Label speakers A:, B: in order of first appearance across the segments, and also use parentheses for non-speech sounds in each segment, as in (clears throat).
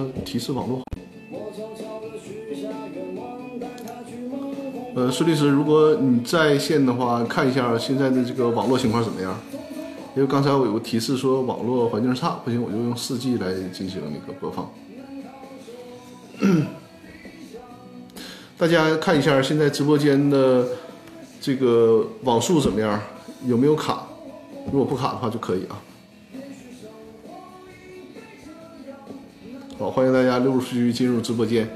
A: 它提示网络。呃，孙律师，如果你在线的话，看一下现在的这个网络情况怎么样？因为刚才我有个提示说网络环境差，不行，我就用四 G 来进行那个播放。(coughs) 大家看一下现在直播间的这个网速怎么样？有没有卡？如果不卡的话就可以啊。好，欢迎大家陆陆续续进入直播间。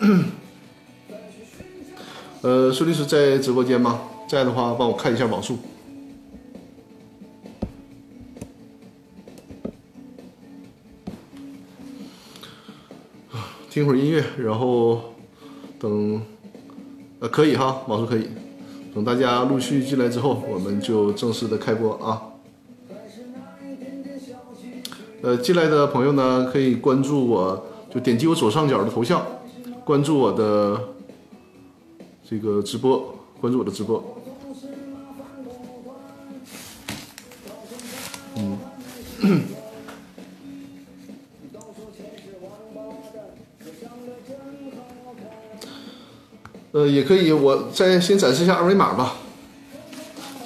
A: (clears throat) 呃，孙律师在直播间吗？在的话，帮我看一下网速。(sighs) 听会儿音乐，然后等，呃，可以哈，网速可以。等大家陆续进来之后，我们就正式的开播啊。呃，进来的朋友呢，可以关注我，就点击我左上角的头像，关注我的这个直播，关注我的直播。嗯。呃，也可以，我再先展示一下二维码吧。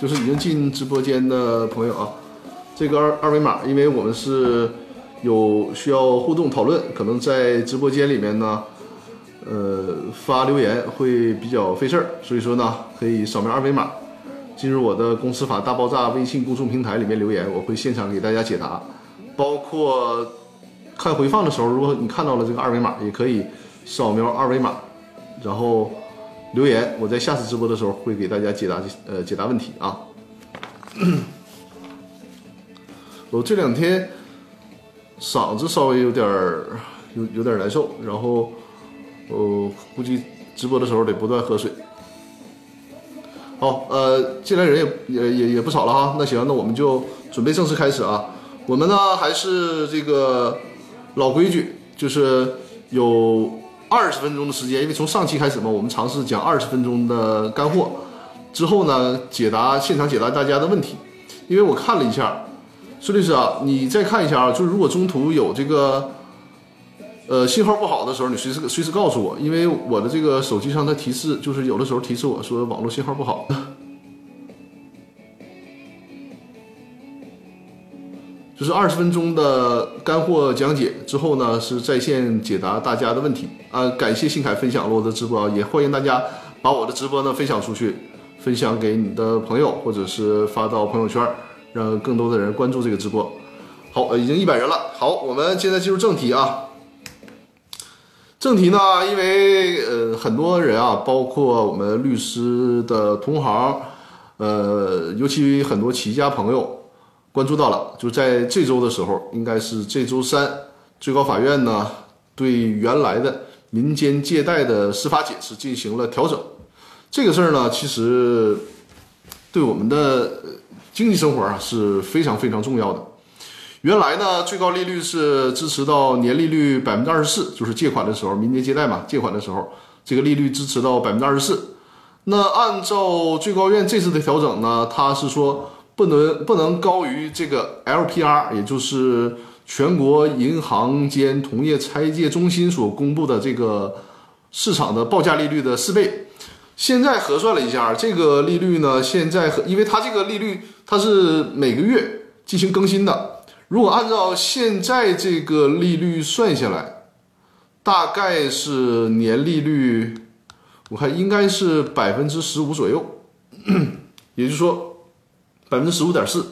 A: 就是已经进直播间的朋友啊，这个二二维码，因为我们是有需要互动讨论，可能在直播间里面呢，呃，发留言会比较费事儿，所以说呢，可以扫描二维码，进入我的公司法大爆炸微信公众平台里面留言，我会现场给大家解答。包括看回放的时候，如果你看到了这个二维码，也可以扫描二维码，然后。留言，我在下次直播的时候会给大家解答呃解答问题啊。我这两天嗓子稍微有点儿有有点难受，然后我估计直播的时候得不断喝水。好，呃，进来人也也也也不少了哈。那行，那我们就准备正式开始啊。我们呢还是这个老规矩，就是有。二十分钟的时间，因为从上期开始嘛，我们尝试讲二十分钟的干货，之后呢，解答现场解答大家的问题。因为我看了一下，孙律师啊，你再看一下啊，就是如果中途有这个，呃，信号不好的时候，你随时随时告诉我，因为我的这个手机上它提示，就是有的时候提示我说网络信号不好。(laughs) 就是二十分钟的干货讲解之后呢，是在线解答大家的问题啊！感谢信凯分享了我的直播啊，也欢迎大家把我的直播呢分享出去，分享给你的朋友，或者是发到朋友圈，让更多的人关注这个直播。好，已经一百人了。好，我们现在进入正题啊。正题呢，因为呃很多人啊，包括我们律师的同行，呃，尤其很多企业家朋友。关注到了，就在这周的时候，应该是这周三，最高法院呢对原来的民间借贷的司法解释进行了调整。这个事儿呢，其实对我们的经济生活啊是非常非常重要的。原来呢，最高利率是支持到年利率百分之二十四，就是借款的时候，民间借贷嘛，借款的时候，这个利率支持到百分之二十四。那按照最高院这次的调整呢，他是说。不能不能高于这个 LPR，也就是全国银行间同业拆借中心所公布的这个市场的报价利率的四倍。现在核算了一下，这个利率呢，现在和因为它这个利率它是每个月进行更新的，如果按照现在这个利率算下来，大概是年利率，我看应该是百分之十五左右，(clears throat) 也就是说。百分之十五点四，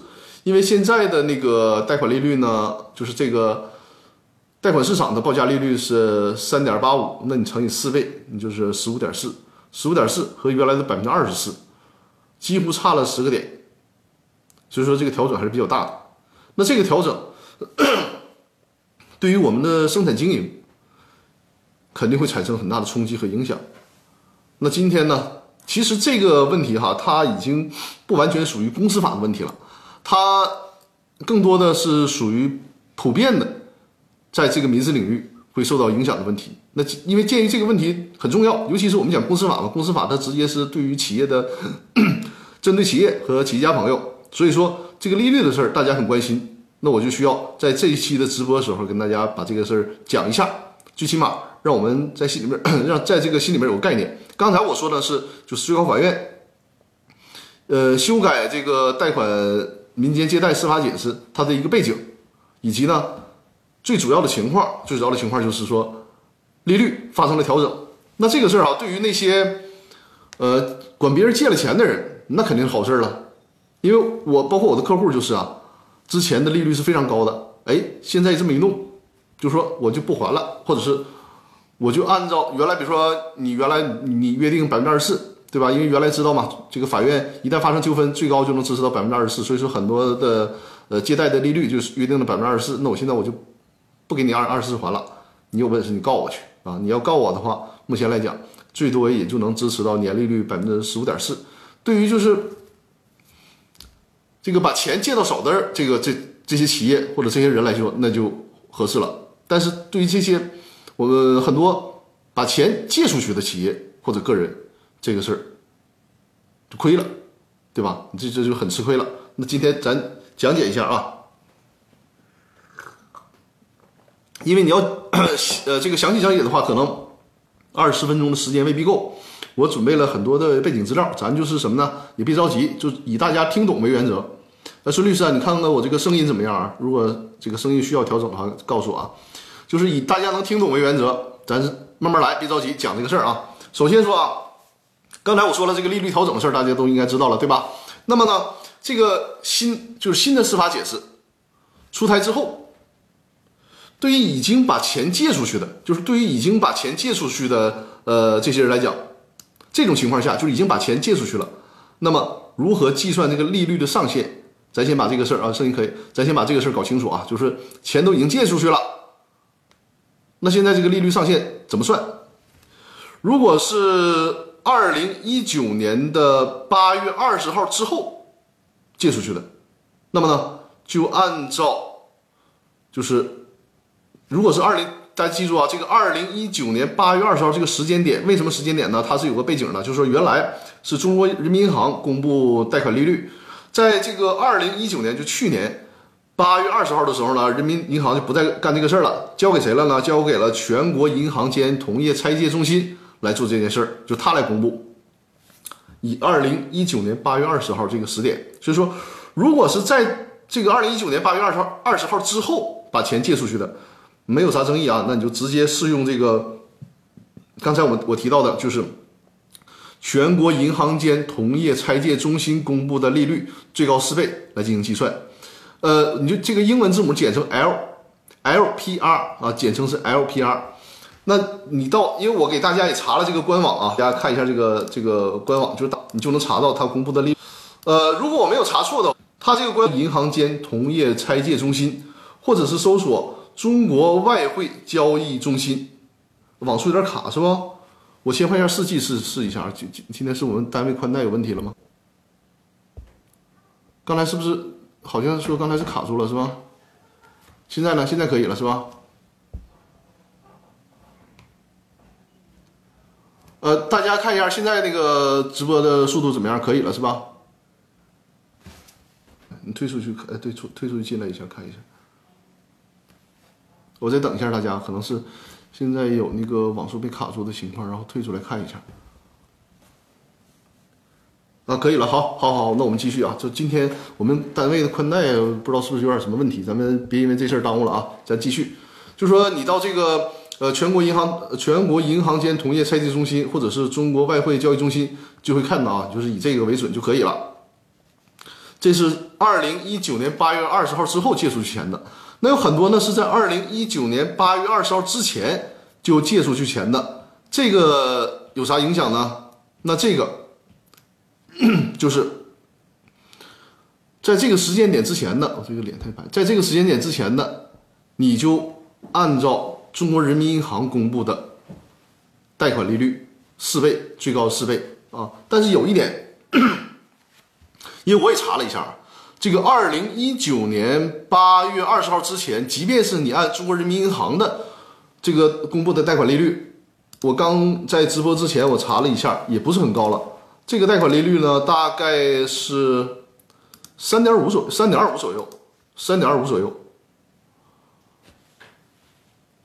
A: 因为现在的那个贷款利率呢，就是这个贷款市场的报价利率是三点八五，那你乘以四倍，你就是十五点四，十五点四和原来的百分之二十四，几乎差了十个点，所以说这个调整还是比较大的。那这个调整 (coughs) 对于我们的生产经营肯定会产生很大的冲击和影响。那今天呢？其实这个问题哈，它已经不完全属于公司法的问题了，它更多的是属于普遍的，在这个民事领域会受到影响的问题。那因为鉴于这个问题很重要，尤其是我们讲公司法嘛，公司法它直接是对于企业的针对企业和企业家朋友，所以说这个利率的事儿大家很关心。那我就需要在这一期的直播时候跟大家把这个事儿讲一下，最起码让我们在心里面 (coughs) 让在这个心里面有个概念。刚才我说的是就是最高法院，呃，修改这个贷款民间借贷司法解释它的一个背景，以及呢最主要的情况，最主要的情况就是说利率发生了调整。那这个事儿啊，对于那些呃管别人借了钱的人，那肯定是好事了，因为我包括我的客户就是啊，之前的利率是非常高的，哎，现在这么一弄，就说我就不还了，或者是我就按照原来，比如说你原来你约定百分之二十四，对吧？因为原来知道嘛，这个法院一旦发生纠纷，最高就能支持到百分之二十四，所以说很多的呃借贷的利率就是约定的百分之二十四，那我现在我就不给你二二十四还了，你有本事你告我去啊！你要告我的话。目前来讲，最多也就能支持到年利率百分之十五点四。对于就是这个把钱借到手的这个这这些企业或者这些人来说，那就合适了。但是对于这些我们很多把钱借出去的企业或者个人，这个事儿就亏了，对吧？这这就很吃亏了。那今天咱讲解一下啊，因为你要 (clears throat) 呃这个详细讲解的话，可能。二十分钟的时间未必够，我准备了很多的背景资料，咱就是什么呢？也别着急，就以大家听懂为原则。那孙律师啊，你看看我这个声音怎么样啊？如果这个声音需要调整的话，告诉我啊。就是以大家能听懂为原则，咱是慢慢来，别着急讲这个事儿啊。首先说啊，刚才我说了这个利率调整的事儿，大家都应该知道了，对吧？那么呢，这个新就是新的司法解释出台之后。对于已经把钱借出去的，就是对于已经把钱借出去的，呃，这些人来讲，这种情况下就已经把钱借出去了。那么如何计算这个利率的上限？咱先把这个事儿啊，声音可以，咱先把这个事儿搞清楚啊。就是钱都已经借出去了，那现在这个利率上限怎么算？如果是二零一九年的八月二十号之后借出去的，那么呢，就按照就是。如果是二零，大家记住啊，这个二零一九年八月二十号这个时间点，为什么时间点呢？它是有个背景的，就是说原来是中国人民银行公布贷款利率，在这个二零一九年就去年八月二十号的时候呢，人民银行就不再干这个事儿了，交给谁了呢？交给了全国银行间同业拆借中心来做这件事儿，就他来公布，以二零一九年八月二十号这个时点，所以说，如果是在这个二零一九年八月二十号二十号之后把钱借出去的。没有啥争议啊，那你就直接适用这个，刚才我我提到的，就是全国银行间同业拆借中心公布的利率最高四倍来进行计算。呃，你就这个英文字母简称 L，LPR 啊，简称是 LPR。那你到，因为我给大家也查了这个官网啊，大家看一下这个这个官网，就是打你就能查到它公布的利。呃，如果我没有查错的，它这个关银行间同业拆借中心，或者是搜索。中国外汇交易中心，网速有点卡是不？我切换一下四 G 试试一下。今今今天是我们单位宽带有问题了吗？刚才是不是好像说刚才是卡住了是吧？现在呢？现在可以了是吧？呃，大家看一下现在那个直播的速度怎么样？可以了是吧？你退出去，呃，对，出退出去进来一下看一下。我再等一下，大家可能是现在有那个网速被卡住的情况，然后退出来看一下。啊，可以了，好，好，好，那我们继续啊。就今天我们单位的宽带不知道是不是有点什么问题，咱们别因为这事儿耽误了啊。咱继续，就说你到这个呃全国银行、全国银行间同业拆借中心或者是中国外汇交易中心，就会看到啊，就是以这个为准就可以了。这是二零一九年八月二十号之后借出去钱的。那有很多呢，是在二零一九年八月二十号之前就借出去钱的，这个有啥影响呢？那这个 (clears throat) 就是在这个时间点之前的，我这个脸太白，在这个时间点之前的，你就按照中国人民银行公布的贷款利率四倍，最高四倍啊。但是有一点，(clears throat) 因为我也查了一下。这个二零一九年八月二十号之前，即便是你按中国人民银行的这个公布的贷款利率，我刚在直播之前我查了一下，也不是很高了。这个贷款利率呢，大概是三点五左三点二五左右，三点二五左右，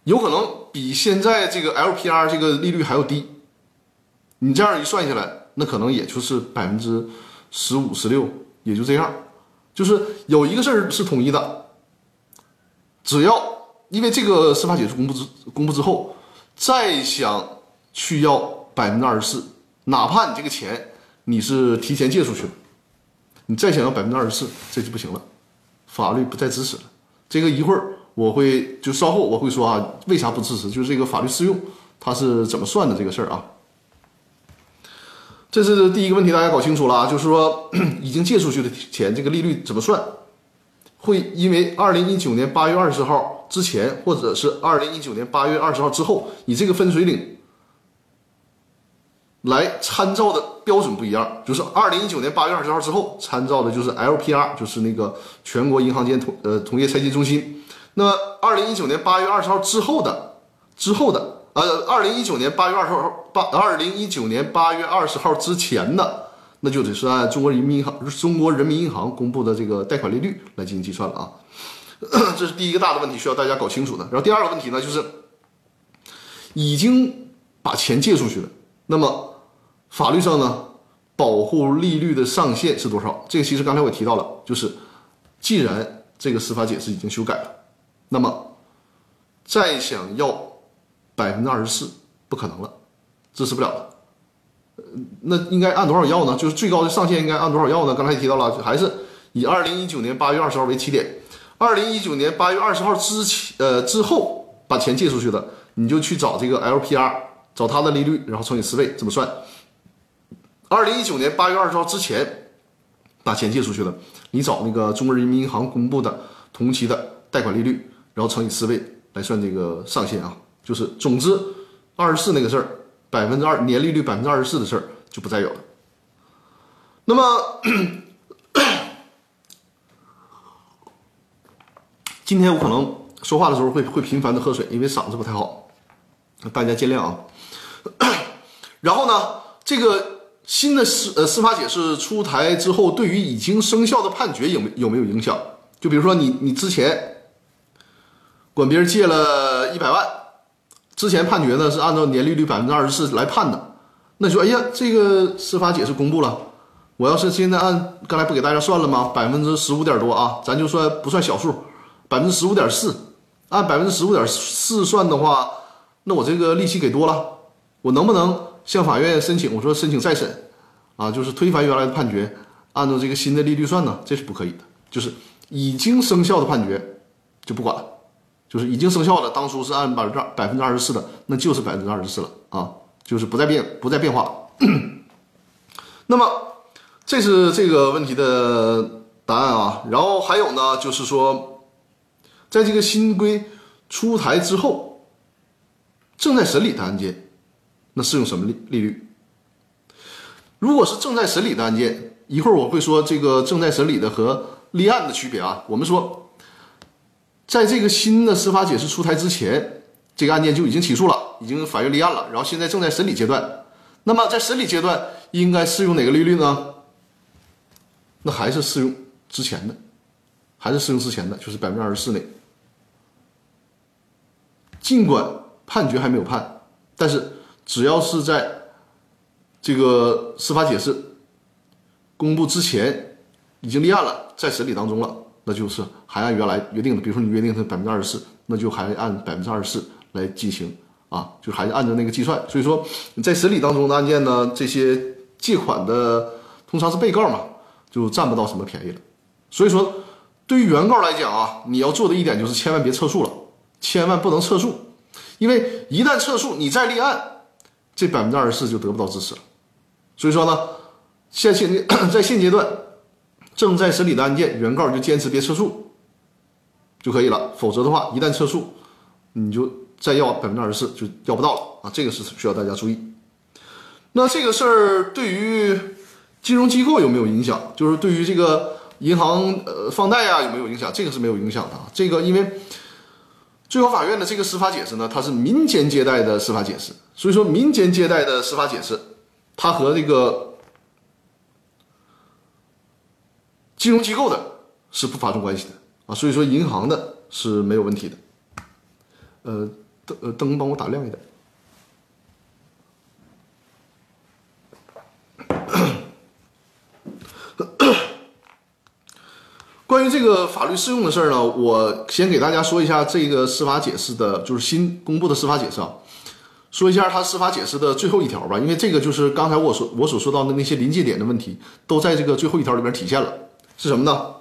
A: 有可能比现在这个 LPR 这个利率还要低。你这样一算下来，那可能也就是百分之十五、十六，也就这样。就是有一个事儿是统一的，只要因为这个司法解释公布之公布之后，再想去要百分之二十四，哪怕你这个钱你是提前借出去了，你再想要百分之二十四，这就不行了，法律不再支持了。这个一会儿我会就稍后我会说啊，为啥不支持？就是这个法律适用它是怎么算的这个事儿啊。这是第一个问题，大家搞清楚了啊，就是说 (clears throat) 已经借出去的钱，这个利率怎么算？会因为二零一九年八月二十号之前，或者是二零一九年八月二十号之后，你这个分水岭来参照的标准不一样。就是二零一九年八月二十号之后，参照的就是 LPR，就是那个全国银行间同呃同业拆借中心。那么二零一九年八月二十号之后的之后的。呃，二零一九年八月二十号八，二零一九年八月二十号之前的，那就得是按中国人民银行中国人民银行公布的这个贷款利率来进行计算了啊。(coughs) 这是第一个大的问题，需要大家搞清楚的。然后第二个问题呢，就是已经把钱借出去了，那么法律上呢，保护利率的上限是多少？这个其实刚才我提到了，就是既然这个司法解释已经修改了，那么再想要。百分之二十四不可能了，支持不了了。那应该按多少要呢？就是最高的上限应该按多少要呢？刚才提到了，还是以二零一九年八月二十号为起点，二零一九年八月二十号之前呃之后把钱借出去的，你就去找这个 LPR，找它的利率，然后乘以四倍，这么算。二零一九年八月二十号之前把钱借出去的，你找那个中国人民银行公布的同期的贷款利率，然后乘以四倍来算这个上限啊。就是，总之，二十四那个事儿，百分之二年利率百分之二十四的事儿就不再有了。那么，(coughs) 今天我可能说话的时候会会频繁的喝水，因为嗓子不太好，大家见谅啊。然后呢，这个新的司呃司法解释出台之后，对于已经生效的判决有没有没有影响？就比如说你你之前管别人借了一百万。之前判决呢是按照年利率百分之二十四来判的，那说哎呀，这个司法解释公布了，我要是现在按刚才不给大家算了吗？百分之十五点多啊，咱就算不算小数，百分之十五点四，按百分之十五点四算的话，那我这个利息给多了，我能不能向法院申请？我说申请再审，啊，就是推翻原来的判决，按照这个新的利率算呢？这是不可以的，就是已经生效的判决就不管了。就是已经生效了，当初是按百分之百分之二十四的，那就是百分之二十四了啊，就是不再变不再变化。那么这是这个问题的答案啊。然后还有呢，就是说，在这个新规出台之后，正在审理的案件，那适用什么利利率？如果是正在审理的案件，一会儿我会说这个正在审理的和立案的区别啊。我们说。在这个新的司法解释出台之前，这个案件就已经起诉了，已经法院立案了，然后现在正在审理阶段。那么在审理阶段应该适用哪个利率呢？那还是适用之前的，还是适用之前的，就是百分之二十四那。尽管判决还没有判，但是只要是在这个司法解释公布之前已经立案了，在审理当中了。那就是还按原来约定的，比如说你约定是百分之二十四，那就还按百分之二十四来进行啊，就还是按照那个计算。所以说在审理当中的案件呢，这些借款的通常是被告嘛，就占不到什么便宜了。所以说对于原告来讲啊，你要做的一点就是千万别撤诉了，千万不能撤诉，因为一旦撤诉，你再立案，这百分之二十四就得不到支持了。所以说呢，现现 (coughs) 在现阶段。正在审理的案件，原告就坚持别撤诉就可以了。否则的话，一旦撤诉，你就再要百分之二十四就要不到了啊！这个是需要大家注意。那这个事儿对于金融机构有没有影响？就是对于这个银行呃放贷啊有没有影响？这个是没有影响的啊。这个因为最高法院的这个司法解释呢，它是民间借贷的司法解释，所以说民间借贷的司法解释，它和这个。金融机构的是不发生关系的啊，所以说银行的是没有问题的。呃，灯呃灯帮我打亮一点。(coughs) 关于这个法律适用的事儿呢，我先给大家说一下这个司法解释的，就是新公布的司法解释啊。说一下它司法解释的最后一条吧，因为这个就是刚才我所我所说到的那些临界点的问题，都在这个最后一条里边体现了。是什么呢？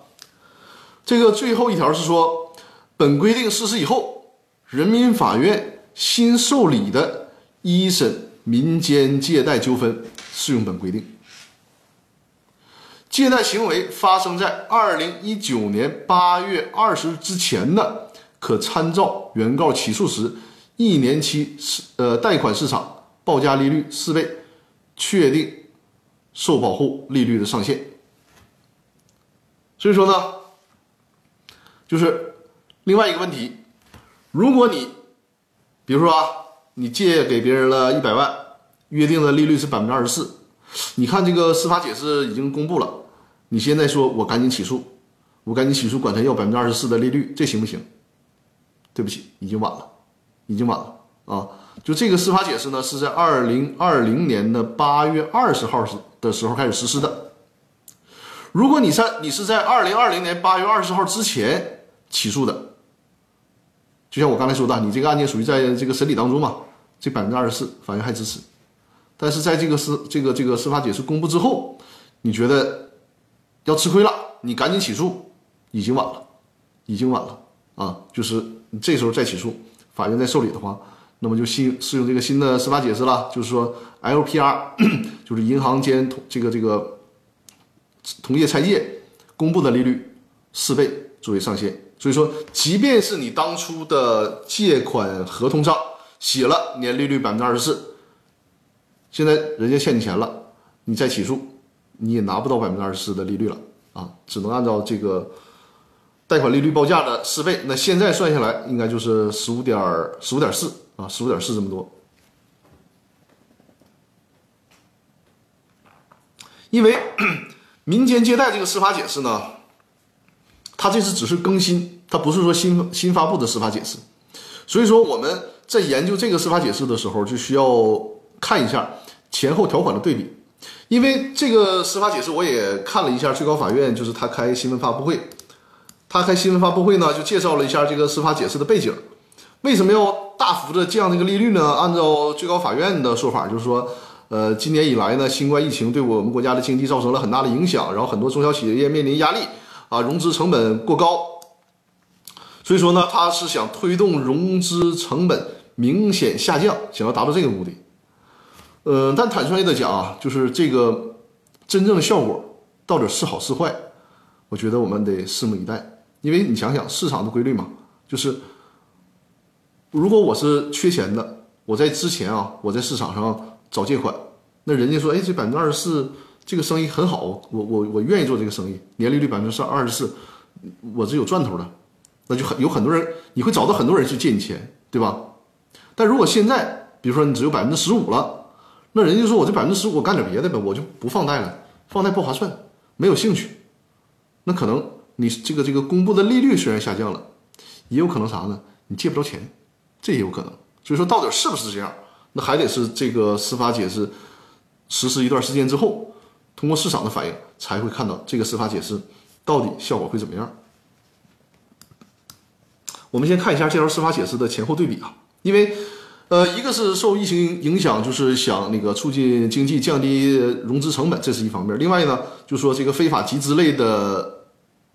A: 这个最后一条是说，本规定实施以后，人民法院新受理的一审民间借贷纠纷适用本规定。借贷行为发生在二零一九年八月二十日之前的，可参照原告起诉时一年期市呃贷款市场报价利率四倍，确定受保护利率的上限。所以说呢，就是另外一个问题，如果你比如说啊，你借给别人了一百万，约定的利率是百分之二十四，你看这个司法解释已经公布了。你现在说，我赶紧起诉，我赶紧起诉，管他要百分之二十四的利率，这行不行？对不起，已经晚了，已经晚了啊！就这个司法解释呢，是在二零二零年的八月二十号时的时候开始实施的。如果你在你是在二零二零年八月二十号之前起诉的，就像我刚才说的，你这个案件属于在这个审理当中嘛，这百分之二十四法院还支持。但是在这个司这个这个司法解释公布之后，你觉得？要吃亏了，你赶紧起诉，已经晚了，已经晚了啊！就是你这时候再起诉，法院再受理的话，那么就新适用这个新的司法解释了，就是说 LPR 就是银行间这个这个同业拆借公布的利率四倍作为上限。所以说，即便是你当初的借款合同上写了年利率百分之二十四，现在人家欠你钱了，你再起诉。你也拿不到百分之二十四的利率了啊，只能按照这个贷款利率报价的四倍。那现在算下来，应该就是十五点十五点四啊，十五点四这么多。因为民间借贷这个司法解释呢，它这次只是更新，它不是说新新发布的司法解释。所以说我们在研究这个司法解释的时候，就需要看一下前后条款的对比。因为这个司法解释，我也看了一下最高法院，就是他开新闻发布会，他开新闻发布会呢，就介绍了一下这个司法解释的背景，为什么要大幅的降这个利率呢？按照最高法院的说法，就是说，呃，今年以来呢，新冠疫情对我们国家的经济造成了很大的影响，然后很多中小企业面临压力，啊，融资成本过高，所以说呢，他是想推动融资成本明显下降，想要达到这个目的。呃，但坦率的讲啊，就是这个真正的效果到底是好是坏，我觉得我们得拭目以待。因为你想想市场的规律嘛，就是如果我是缺钱的，我在之前啊，我在市场上找借款，那人家说，哎，这百分之二十四这个生意很好，我我我愿意做这个生意，年利率百分之二十四，我是有赚头的，那就很有很多人，你会找到很多人去借你钱，对吧？但如果现在，比如说你只有百分之十五了。那人家说我这百分之十五，我干点别的呗，我就不放贷了，放贷不划算，没有兴趣。那可能你这个这个公布的利率虽然下降了，也有可能啥呢？你借不着钱，这也有可能。所以说到底是不是这样，那还得是这个司法解释实施一段时间之后，通过市场的反应才会看到这个司法解释到底效果会怎么样。我们先看一下这条司法解释的前后对比啊，因为。呃，一个是受疫情影响，就是想那个促进经济、降低融资成本，这是一方面。另外呢，就说这个非法集资类的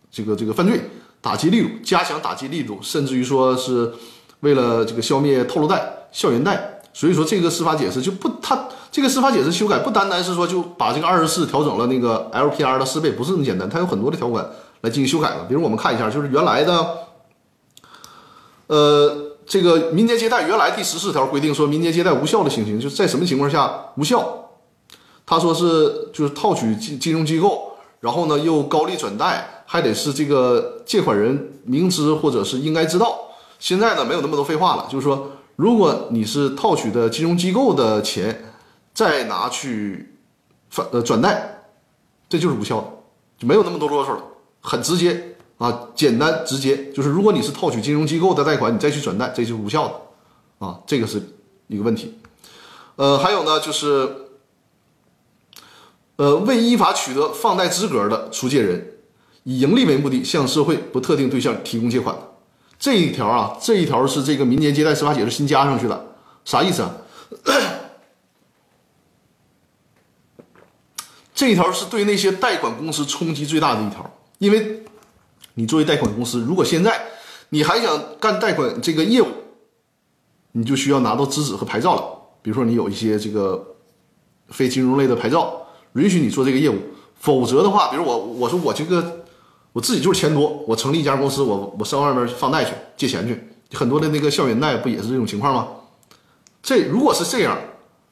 A: 这个这个犯罪打击力度，加强打击力度，甚至于说是为了这个消灭套路贷、校园贷。所以说这个司法解释就不，它这个司法解释修改不单单是说就把这个二十四调整了那个 LPR 的四倍，不是那么简单，它有很多的条款来进行修改的。比如我们看一下，就是原来的，呃。这个民间借贷原来第十四条规定说，民间借贷无效的情形，就在什么情况下无效？他说是就是套取金金融机构，然后呢又高利转贷，还得是这个借款人明知或者是应该知道。现在呢没有那么多废话了，就是说，如果你是套取的金融机构的钱，再拿去反呃转贷，这就是无效的，就没有那么多啰嗦了，很直接啊，简单直接，就是如果你是套取金融机构的贷款，你再去转贷，这就是无效的啊，这个是一个问题。呃，还有呢，就是呃，未依法取得放贷资格的出借人，以盈利为目的向社会不特定对象提供借款的这一条啊，这一条是这个民间借贷司法解释新加上去的，啥意思啊？(coughs) 这一条是对那些贷款公司冲击最大的一条，因为你作为贷款公司，如果现在你还想干贷款这个业务，你就需要拿到资质和牌照了。比如说你有一些这个非金融类的牌照，允许你做这个业务。否则的话，比如我我说我这个我自己就是钱多，我成立一家公司，我我上外面放贷去借钱去，很多的那个校园贷不也是这种情况吗？这如果是这样，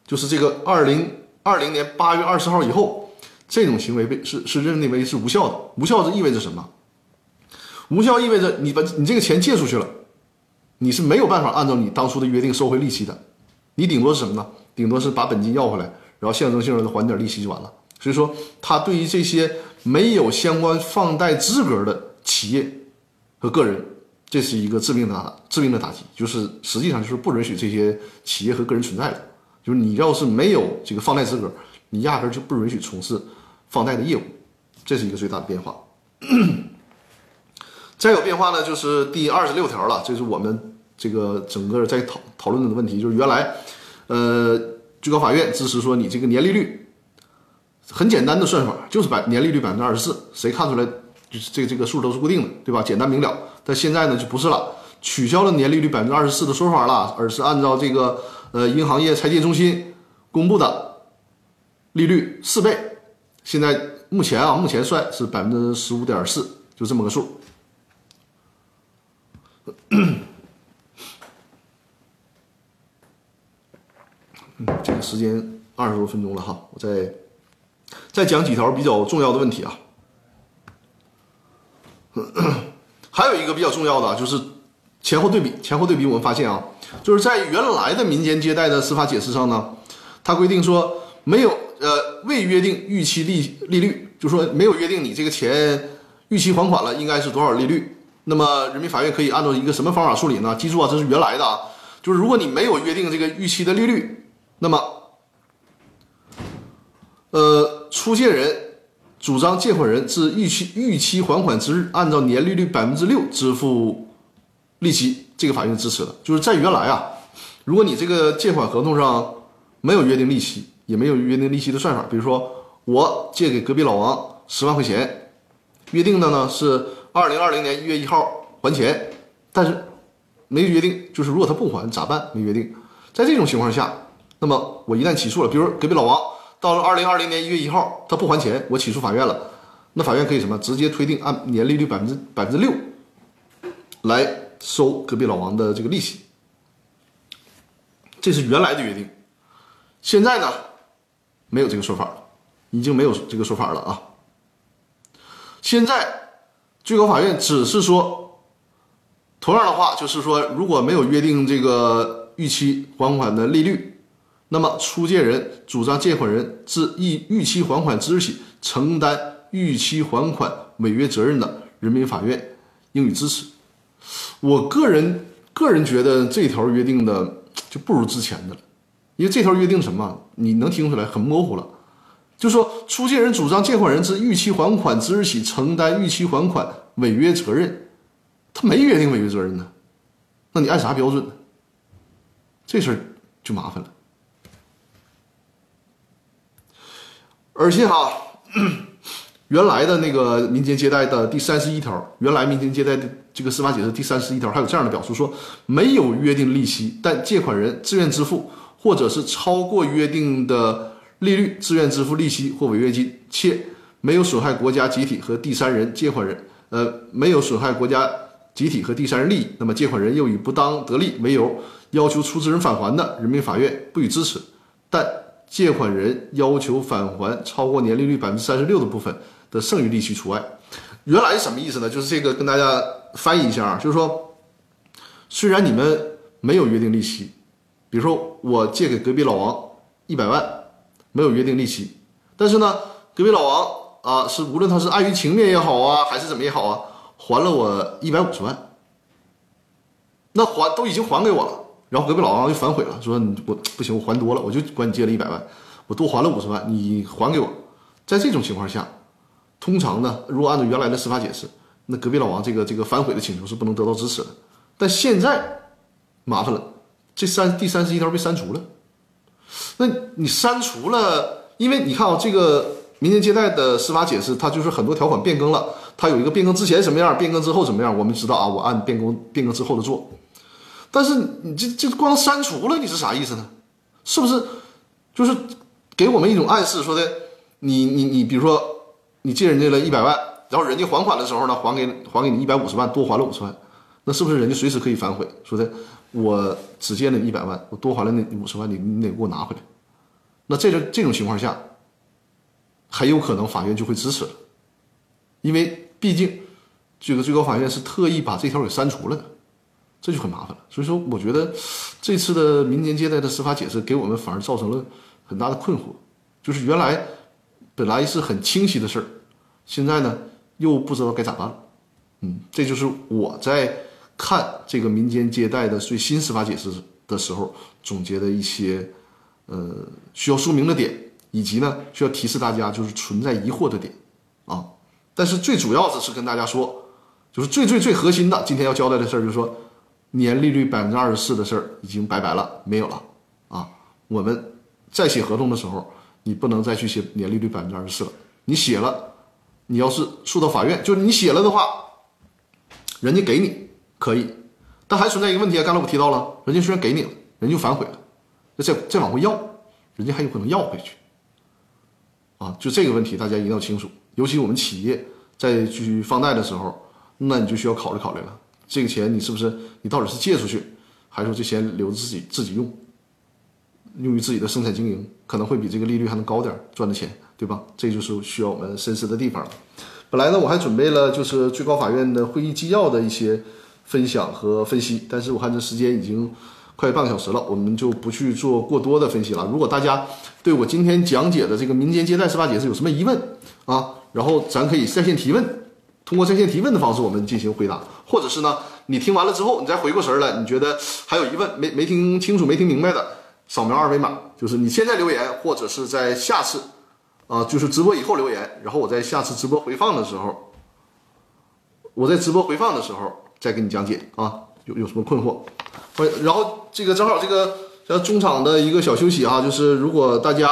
A: 就是这个二零二零年八月二十号以后。这种行为被是是认定为是无效的，无效这意味着什么？无效意味着你把你这个钱借出去了，你是没有办法按照你当初的约定收回利息的，你顶多是什么呢？顶多是把本金要回来，然后象征性的还点利息就完了。所以说，它对于这些没有相关放贷资格的企业和个人，这是一个致命的致命的打击，就是实际上就是不允许这些企业和个人存在的，就是你要是没有这个放贷资格，你压根就不允许从事。放贷的业务，这是一个最大的变化。(coughs) 再有变化呢，就是第二十六条了，这是我们这个整个在讨讨论的问题，就是原来，呃，最高法院支持说你这个年利率很简单的算法，就是百年利率百分之二十四，谁看出来就是这个这个数都是固定的，对吧？简单明了。但现在呢就不是了，取消了年利率百分之二十四的说法了，而是按照这个呃银行业财界中心公布的利率四倍。现在目前啊，目前算是百分之十五点四，就这么个数。(coughs) 嗯，这个时间二十多分钟了哈，我再再讲几条比较重要的问题啊。(coughs) 还有一个比较重要的就是前后对比，前后对比，我们发现啊，就是在原来的民间借贷的司法解释上呢，它规定说没有。呃，未约定逾期利利率，就说没有约定你这个钱逾期还款了，应该是多少利率？那么人民法院可以按照一个什么方法处理呢？记住啊，这是原来的啊，就是如果你没有约定这个逾期的利率，那么，呃，出借人主张借款人自逾期逾期还款之日，按照年利率百分之六支付利息，这个法院支持的。就是在原来啊，如果你这个借款合同上没有约定利息。也没有约定利息的算法，比如说我借给隔壁老王十万块钱，约定的呢是二零二零年一月一号还钱，但是没约定，就是如果他不还咋办？没约定，在这种情况下，那么我一旦起诉了，比如隔壁老王到了二零二零年一月一号他不还钱，我起诉法院了，那法院可以什么？直接推定按年利率百分之百分之六来收隔壁老王的这个利息，这是原来的约定，现在呢？没有这个说法了，已经没有这个说法了啊！现在最高法院只是说，同样的话，就是说，如果没有约定这个逾期还款的利率，那么出借人主张借款人自预逾期还款之日起承担逾期还款违约责任的，人民法院应予支持。我个人个人觉得这条约定的就不如之前的了。因为这条约定什么？你能听出来很模糊了，就说出借人主张借款人自逾期还款之日起承担逾期还款违约责任，他没约定违约责任呢，那你按啥标准呢？这事儿就麻烦了。而且哈，(clears throat) 原来的那个民间借贷的第三十一条，原来民间借贷的这个司法解释第三十一条还有这样的表述，说没有约定利息，但借款人自愿支付。或者是超过约定的利率，自愿支付利息或违约金，且没有损害国家集体和第三人借款人，呃，没有损害国家集体和第三人利益，那么借款人又以不当得利为由要求出资人返还的，人民法院不予支持。但借款人要求返还超过年利率百分之三十六的部分的剩余利息除外。原来是什么意思呢？就是这个跟大家翻译一下啊，就是说，虽然你们没有约定利息。比如说，我借给隔壁老王一百万，没有约定利息，但是呢，隔壁老王啊，是无论他是碍于情面也好啊，还是怎么也好啊，还了我一百五十万，那还都已经还给我了，然后隔壁老王就反悔了，说你我不行，我还多了，我就管你借了一百万，我多还了五十万，你还给我。在这种情况下，通常呢，如果按照原来的司法解释，那隔壁老王这个这个反悔的请求是不能得到支持的。但现在麻烦了，这三第三十一条被删除了。那你删除了，因为你看啊，这个民间借贷的司法解释，它就是很多条款变更了，它有一个变更之前什么样，变更之后怎么样，我们知道啊，我按变更变更之后的做。但是你这这光删除了，你是啥意思呢？是不是就是给我们一种暗示，说的你你你，比如说你借人家了一百万，然后人家还款的时候呢，还给还给你一百五十万，多还了五十万，那是不是人家随时可以反悔，说的？我只借了你一百万，我多还了那五十万，你你得给我拿回来。那这种这种情况下，很有可能法院就会支持了，因为毕竟这个最高法院是特意把这条给删除了的，这就很麻烦了。所以说，我觉得这次的民间借贷的司法解释给我们反而造成了很大的困惑，就是原来本来是很清晰的事儿，现在呢又不知道该咋办。嗯，这就是我在。看这个民间借贷的最新司法解释的时候，总结的一些呃需要说明的点，以及呢需要提示大家就是存在疑惑的点啊。但是最主要的是跟大家说，就是最最最核心的，今天要交代的事儿，就是说年利率百分之二十四的事儿已经拜拜了，没有了啊。我们再写合同的时候，你不能再去写年利率百分之二十四了。你写了，你要是诉到法院，就是你写了的话，人家给你。可以，但还存在一个问题啊！刚才我提到了，人家虽然给你了，人就反悔了，那再再往回要，人家还有可能要回去。啊，就这个问题大家一定要清楚。尤其我们企业在去放贷的时候，那你就需要考虑考虑了，这个钱你是不是你到底是借出去，还是说这钱留着自己自己用，用于自己的生产经营，可能会比这个利率还能高点赚的钱，对吧？这就是需要我们深思的地方。本来呢，我还准备了就是最高法院的会议纪要的一些。分享和分析，但是我看这时间已经快半个小时了，我们就不去做过多的分析了。如果大家对我今天讲解的这个民间借贷司法解释有什么疑问啊，然后咱可以在线提问，通过在线提问的方式我们进行回答，或者是呢，你听完了之后你再回过神来，你觉得还有疑问没没听清楚、没听明白的，扫描二维码，就是你现在留言，或者是在下次啊，就是直播以后留言，然后我在下次直播回放的时候，我在直播回放的时候。再给你讲解啊，有有什么困惑？然后这个正好这个像中场的一个小休息啊，就是如果大家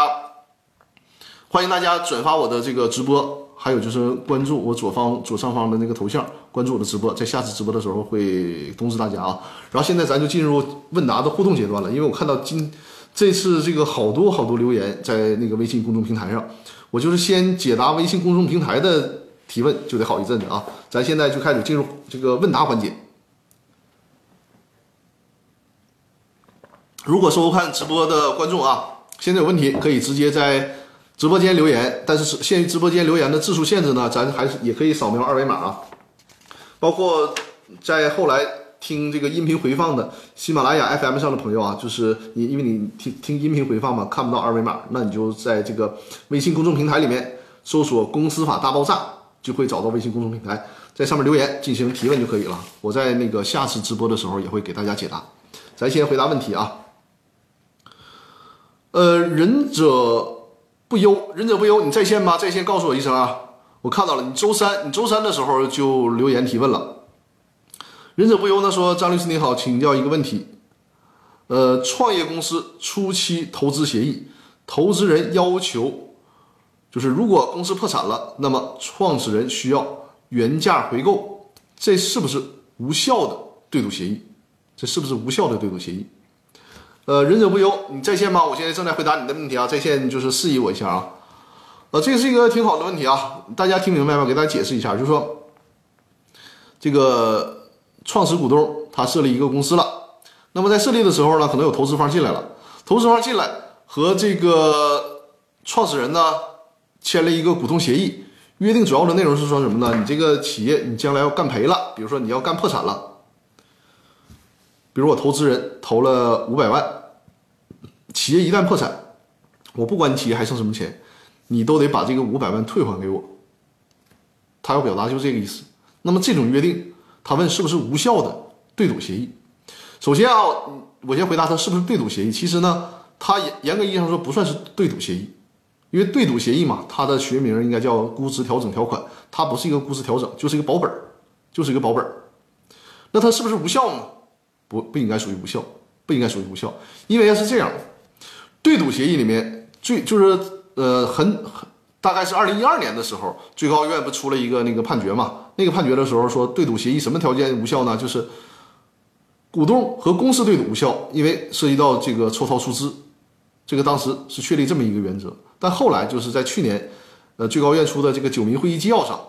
A: 欢迎大家转发我的这个直播，还有就是关注我左方左上方的那个头像，关注我的直播，在下次直播的时候会通知大家啊。然后现在咱就进入问答的互动阶段了，因为我看到今这次这个好多好多留言在那个微信公众平台上，我就是先解答微信公众平台的。提问就得好一阵子啊！咱现在就开始进入这个问答环节。如果收看直播的观众啊，现在有问题可以直接在直播间留言，但是限于直播间留言的字数限制呢，咱还是也可以扫描二维码啊。包括在后来听这个音频回放的喜马拉雅 FM 上的朋友啊，就是你因为你听听音频回放嘛，看不到二维码，那你就在这个微信公众平台里面搜索“公司法大爆炸”。就会找到微信公众平台，在上面留言进行提问就可以了。我在那个下次直播的时候也会给大家解答。咱先回答问题啊。呃，忍者不忧，忍者不忧，你在线吗？在线告诉我一声啊。我看到了，你周三，你周三的时候就留言提问了。忍者不忧呢说，张律师你好，请教一个问题。呃，创业公司初期投资协议，投资人要求。就是如果公司破产了，那么创始人需要原价回购，这是不是无效的对赌协议？这是不是无效的对赌协议？呃，忍者不忧，你在线吗？我现在正在回答你的问题啊，在线就是示意我一下啊。呃，这是一个挺好的问题啊，大家听明白吗？给大家解释一下，就是说，这个创始股东他设立一个公司了，那么在设立的时候呢，可能有投资方进来了，投资方进来和这个创始人呢。签了一个股东协议，约定主要的内容是说什么呢？你这个企业你将来要干赔了，比如说你要干破产了，比如我投资人投了五百万，企业一旦破产，我不管你企业还剩什么钱，你都得把这个五百万退还给我。他要表达就这个意思，那么这种约定，他问是不是无效的对赌协议？首先啊，我先回答他是不是对赌协议。其实呢，他严严格意义上说不算是对赌协议，因为对赌协议嘛，它的学名应该叫估值调整条款，它不是一个估值调整，就是一个保本，就是一个保本。那它是不是无效呢？不，不应该属于无效，不应该属于无效，因为是这样，对赌协议里面最就是呃很很大概是二零一二年的时候，最高院不出了一个那个判决嘛？那个判决的时候说，对赌协议什么条件无效呢？就是股东和公司对赌无效，因为涉及到这个抽逃出资，这个当时是确立这么一个原则。但后来就是在去年，呃，最高院出的这个九民会议纪要上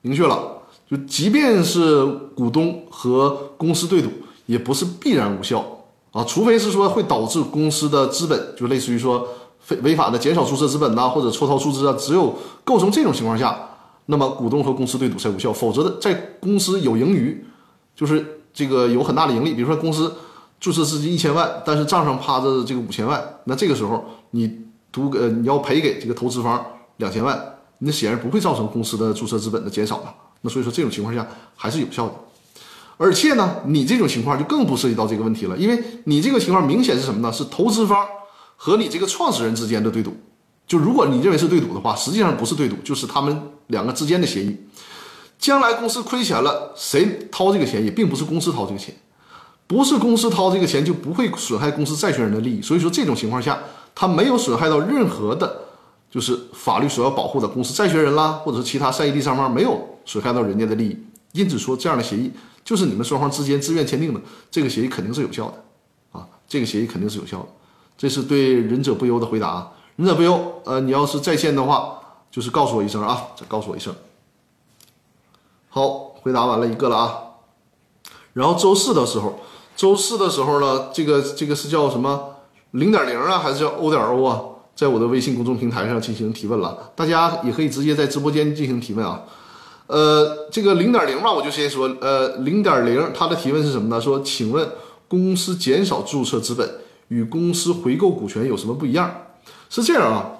A: 明确了。就即便是股东和公司对赌，也不是必然无效啊，除非是说会导致公司的资本，就类似于说非违法的减少注册资本呐，或者抽逃出资啊，只有构成这种情况下，那么股东和公司对赌才无效。否则的，在公司有盈余，就是这个有很大的盈利，比如说公司注册资金一千万，但是账上趴着这个五千万，那这个时候你赌呃你要赔给这个投资方两千万，那显然不会造成公司的注册资本的减少了。那所以说这种情况下还是有效的，而且呢，你这种情况就更不涉及到这个问题了，因为你这个情况明显是什么呢？是投资方和你这个创始人之间的对赌。就如果你认为是对赌的话，实际上不是对赌，就是他们两个之间的协议。将来公司亏钱了，谁掏这个钱也并不是公司掏这个钱，不是公司掏这个钱就不会损害公司债权人的利益。所以说这种情况下，他没有损害到任何的。就是法律所要保护的公司债权人啦，或者是其他善意第三方没有损害到人家的利益，因此说这样的协议就是你们双方之间自愿签订的，这个协议肯定是有效的，啊，这个协议肯定是有效的，这是对仁者不忧的回答。仁者不忧，呃，你要是在线的话，就是告诉我一声啊，再告诉我一声。好，回答完了一个了啊。然后周四的时候，周四的时候呢，这个这个是叫什么零点零啊，还是叫 O 点 O 啊？在我的微信公众平台上进行提问了，大家也可以直接在直播间进行提问啊。呃，这个零点零吧，我就先说，呃，零点零，他的提问是什么呢？说，请问公司减少注册资本与公司回购股权有什么不一样？是这样啊，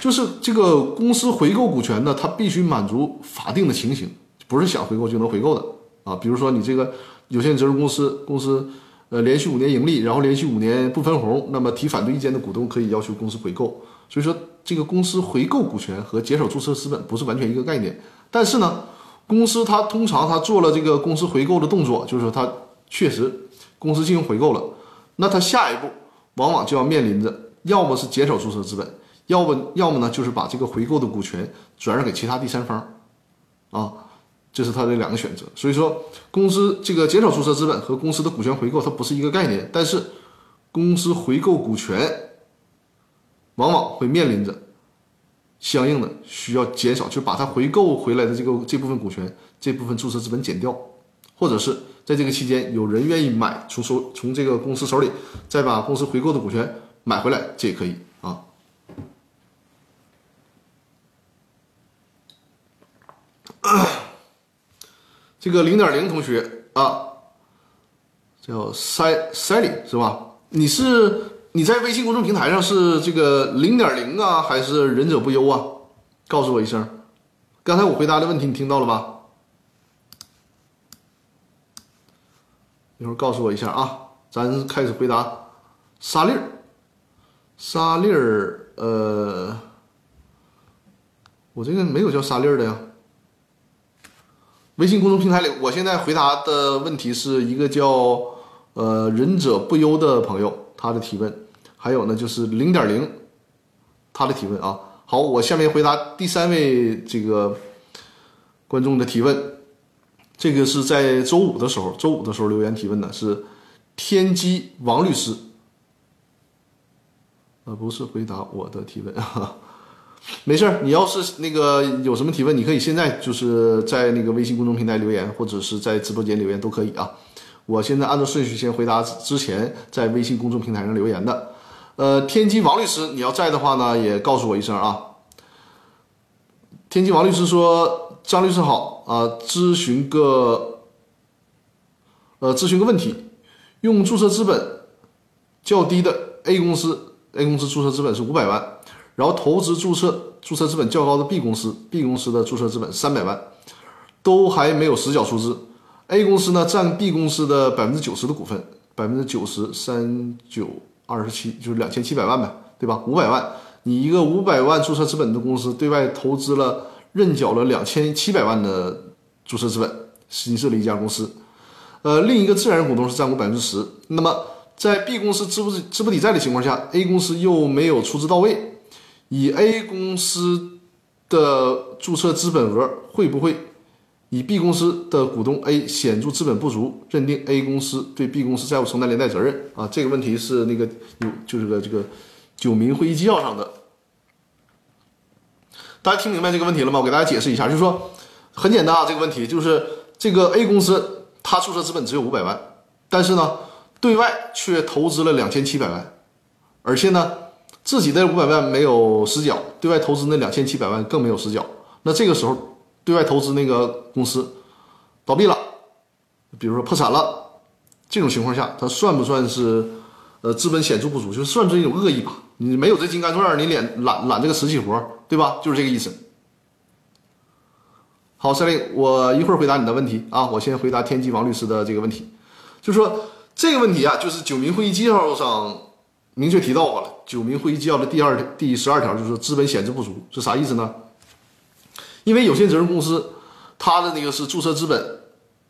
A: 就是这个公司回购股权呢，它必须满足法定的情形，不是想回购就能回购的啊。比如说你这个有限责任公司，公司。呃，连续五年盈利，然后连续五年不分红，那么提反对意见的股东可以要求公司回购。所以说，这个公司回购股权和减少注册资本不是完全一个概念。但是呢，公司它通常它做了这个公司回购的动作，就是说它确实公司进行回购了，那它下一步往往就要面临着，要么是减少注册资本，要么要么呢就是把这个回购的股权转让给其他第三方，啊。这是他的两个选择，所以说公司这个减少注册资本和公司的股权回购它不是一个概念，但是公司回购股权往往会面临着相应的需要减少，就把它回购回来的这个这部分股权这部分注册资本减掉，或者是在这个期间有人愿意买从手从这个公司手里再把公司回购的股权买回来，这也可以啊。这个零点零同学啊，叫塞塞里是吧？你是你在微信公众平台上是这个零点零啊，还是忍者不忧啊？告诉我一声。刚才我回答的问题你听到了吧？一会儿告诉我一下啊。咱开始回答沙粒儿，沙粒儿，呃，我这个没有叫沙粒儿的呀。微信公众平台里，我现在回答的问题是一个叫呃忍者不忧的朋友他的提问，还有呢就是零点零他的提问啊。好，我下面回答第三位这个观众的提问，这个是在周五的时候，周五的时候留言提问的是天机王律师，呃不是回答我的提问啊。(laughs) 没事儿，你要是那个有什么提问，你可以现在就是在那个微信公众平台留言，或者是在直播间留言都可以啊。我现在按照顺序先回答之前在微信公众平台上留言的。呃，天津王律师，你要在的话呢，也告诉我一声啊。天津王律师说：“张律师好啊，咨询个呃咨询个问题，用注册资本较低的 A 公司，A 公司注册资本是五百万。”然后投资注册注册资本较高的 B 公司，B 公司的注册资本三百万，都还没有实缴出资。A 公司呢占 B 公司的百分之九十的股份，百分之九十三九二十七就是两千七百万呗，对吧？五百万，你一个五百万注册资本的公司对外投资了认缴了两千七百万的注册资本，新设了一家公司。呃，另一个自然人股东是占股百分之十。那么在 B 公司资不资不抵债的情况下，A 公司又没有出资到位，以 A 公司的注册资本额会不会以 B 公司的股东 A 显著资本不足，认定 A 公司对 B 公司债务承担连带责任啊？这个问题是那个有就是个这个九民会议纪要上的。大家听明白这个问题了吗？我给大家解释一下，就是说很简单啊，这个问题就是这个 A 公司它注册资本只有五百万，但是呢。对外却投资了两千七百万，而且呢，自己的五百万没有实缴，对外投资那两千七百万更没有实缴。那这个时候，对外投资那个公司倒闭了，比如说破产了，这种情况下，它算不算是呃资本显著不足？就是算是一种恶意吧。你没有这金刚钻，你揽揽揽这个瓷器活，对吧？就是这个意思。好，司令，我一会儿回答你的问题啊。我先回答天机王律师的这个问题，就说。这个问题啊，就是九民会议纪要上明确提到过了。九民会议纪要的第二第十二条就是资本显著不足，是啥意思呢？因为有限责任公司它的那个是注册资本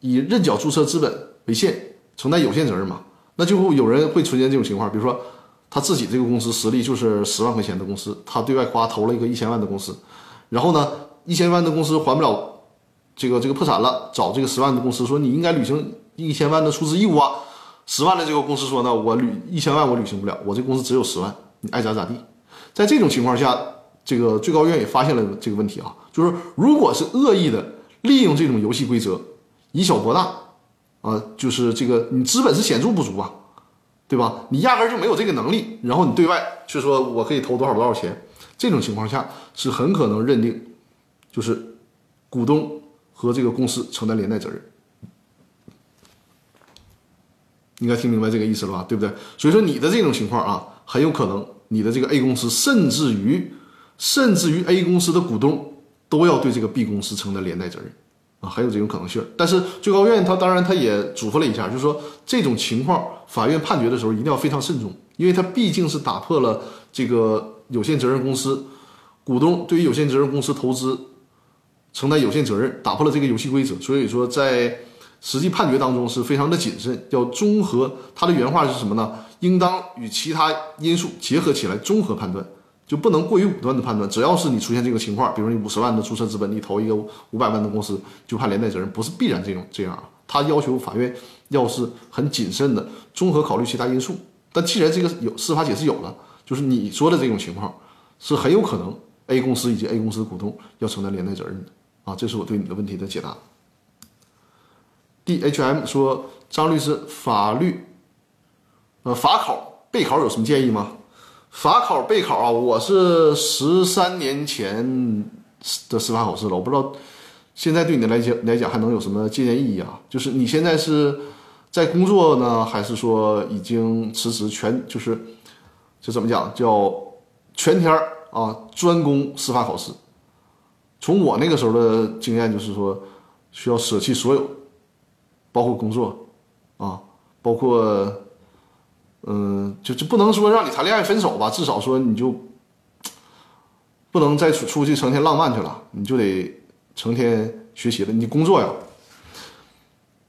A: 以认缴注册资本为限，承担有限责任嘛，那就会有人会出现这种情况，比如说他自己这个公司实力就是十万块钱的公司，他对外夸投了一个一千万的公司，然后呢，一千万的公司还不了，这个这个破产了，找这个十万的公司说你应该履行一千万的出资义务啊。十万的这个公司说呢，我履一千万我履行不了，我这公司只有十万，你爱咋咋地。在这种情况下，这个最高院也发现了这个问题啊，就是如果是恶意的利用这种游戏规则以小博大啊，就是这个你资本是显著不足啊，对吧？你压根就没有这个能力，然后你对外却说我可以投多少多少钱，这种情况下是很可能认定就是股东和这个公司承担连带责任。应该听明白这个意思了吧？对不对？所以说你的这种情况啊，很有可能你的这个 A 公司，甚至于甚至于 A 公司的股东都要对这个 B 公司承担连带责任啊，还有这种可能性。但是最高院他当然他也嘱咐了一下，就是说这种情况法院判决的时候一定要非常慎重，因为他毕竟是打破了这个有限责任公司股东对于有限责任公司投资承担有限责任，打破了这个游戏规则。所以说在实际判决当中是非常的谨慎，要综合他的原话是什么呢？应当与其他因素结合起来综合判断，就不能过于武断的判断。只要是你出现这个情况，比如你五十万的注册资本，你投一个五百万的公司，就判连带责任，不是必然这种这样啊。他要求法院要是很谨慎的综合考虑其他因素。但既然这个有司法解释有了，就是你说的这种情况是很有可能 A 公司以及 A 公司的股东要承担连带责任的啊。这是我对你的问题的解答。D H M 说：“张律师，法律，呃，法考备考有什么建议吗？法考备考啊，我是十三年前的司法考试了，我不知道现在对你来讲来讲还能有什么借鉴意义啊？就是你现在是在工作呢，还是说已经辞职全就是就怎么讲叫全天儿啊专攻司法考试？从我那个时候的经验就是说，需要舍弃所有。”包括工作，啊，包括，嗯，就就不能说让你谈恋爱分手吧，至少说你就不能再出出去成天浪漫去了，你就得成天学习了。你工作呀，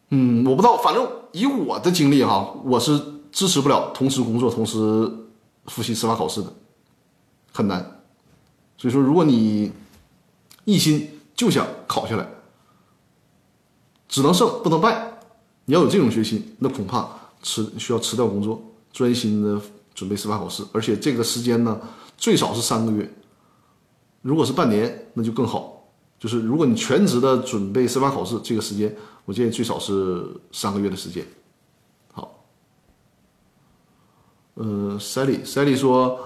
A: 嗯，我不知道，反正以我的经历哈，我是支持不了同时工作同时复习司法考试的，很难。所以说，如果你一心就想考下来，只能胜不能败。你要有这种决心，那恐怕辞需要辞掉工作，专心的准备司法考试，而且这个时间呢，最少是三个月。如果是半年，那就更好。就是如果你全职的准备司法考试，这个时间，我建议最少是三个月的时间。好，呃，Sally，Sally 说，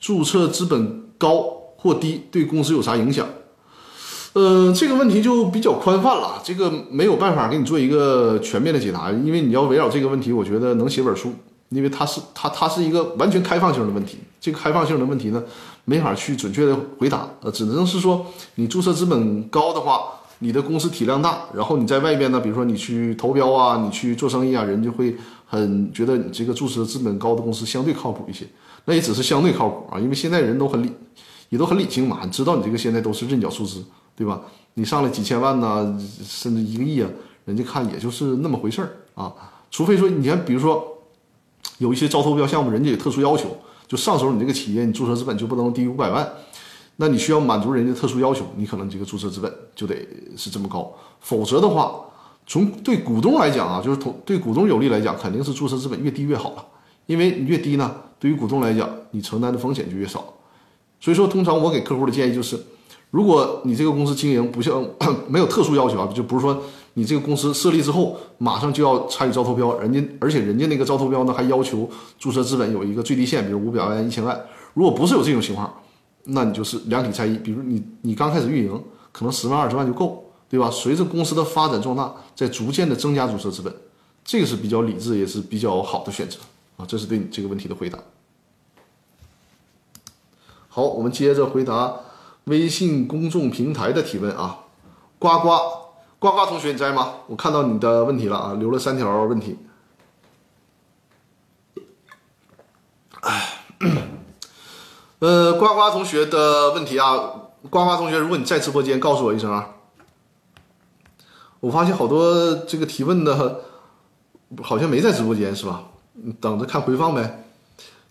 A: 注册资本高或低对公司有啥影响？嗯，这个问题就比较宽泛了，这个没有办法给你做一个全面的解答，因为你要围绕这个问题，我觉得能写本书，因为它是它它是一个完全开放性的问题，这个开放性的问题呢，没法去准确的回答，呃，只能是说你注册资本高的话，你的公司体量大，然后你在外边呢，比如说你去投标啊，你去做生意啊，人就会很觉得你这个注册资本高的公司相对靠谱一些。那也只是相对靠谱啊，因为现在人都很理，也都很理性嘛，知道你这个现在都是认缴出资，对吧？你上来几千万呢，甚至一个亿啊，人家看也就是那么回事儿啊。除非说你看，比如说有一些招投标项目，人家有特殊要求，就上手你这个企业，你注册资本就不能低于五百万。那你需要满足人家特殊要求，你可能这个注册资本就得是这么高，否则的话，从对股东来讲啊，就是同对股东有利来讲，肯定是注册资本越低越好了，因为你越低呢，对于股东来讲，你承担的风险就越少。所以说，通常我给客户的建议就是，如果你这个公司经营不像 (coughs) 没有特殊要求啊，就不是说你这个公司设立之后马上就要参与招投标，人家而且人家那个招投标呢还要求注册资本有一个最低线，比如五百万、一千万，如果不是有这种情况。那你就是量体裁衣，比如你你刚开始运营，可能十万二十万就够，对吧？随着公司的发展壮大，在逐渐的增加注册资本，这个是比较理智也是比较好的选择啊。这是对你这个问题的回答。好，我们接着回答微信公众平台的提问啊。呱呱呱呱同学你在吗？我看到你的问题了啊，留了三条问题。哎。呃，呱呱同学的问题啊，呱呱同学，如果你在直播间，告诉我一声啊。我发现好多这个提问的，好像没在直播间是吧？等着看回放呗。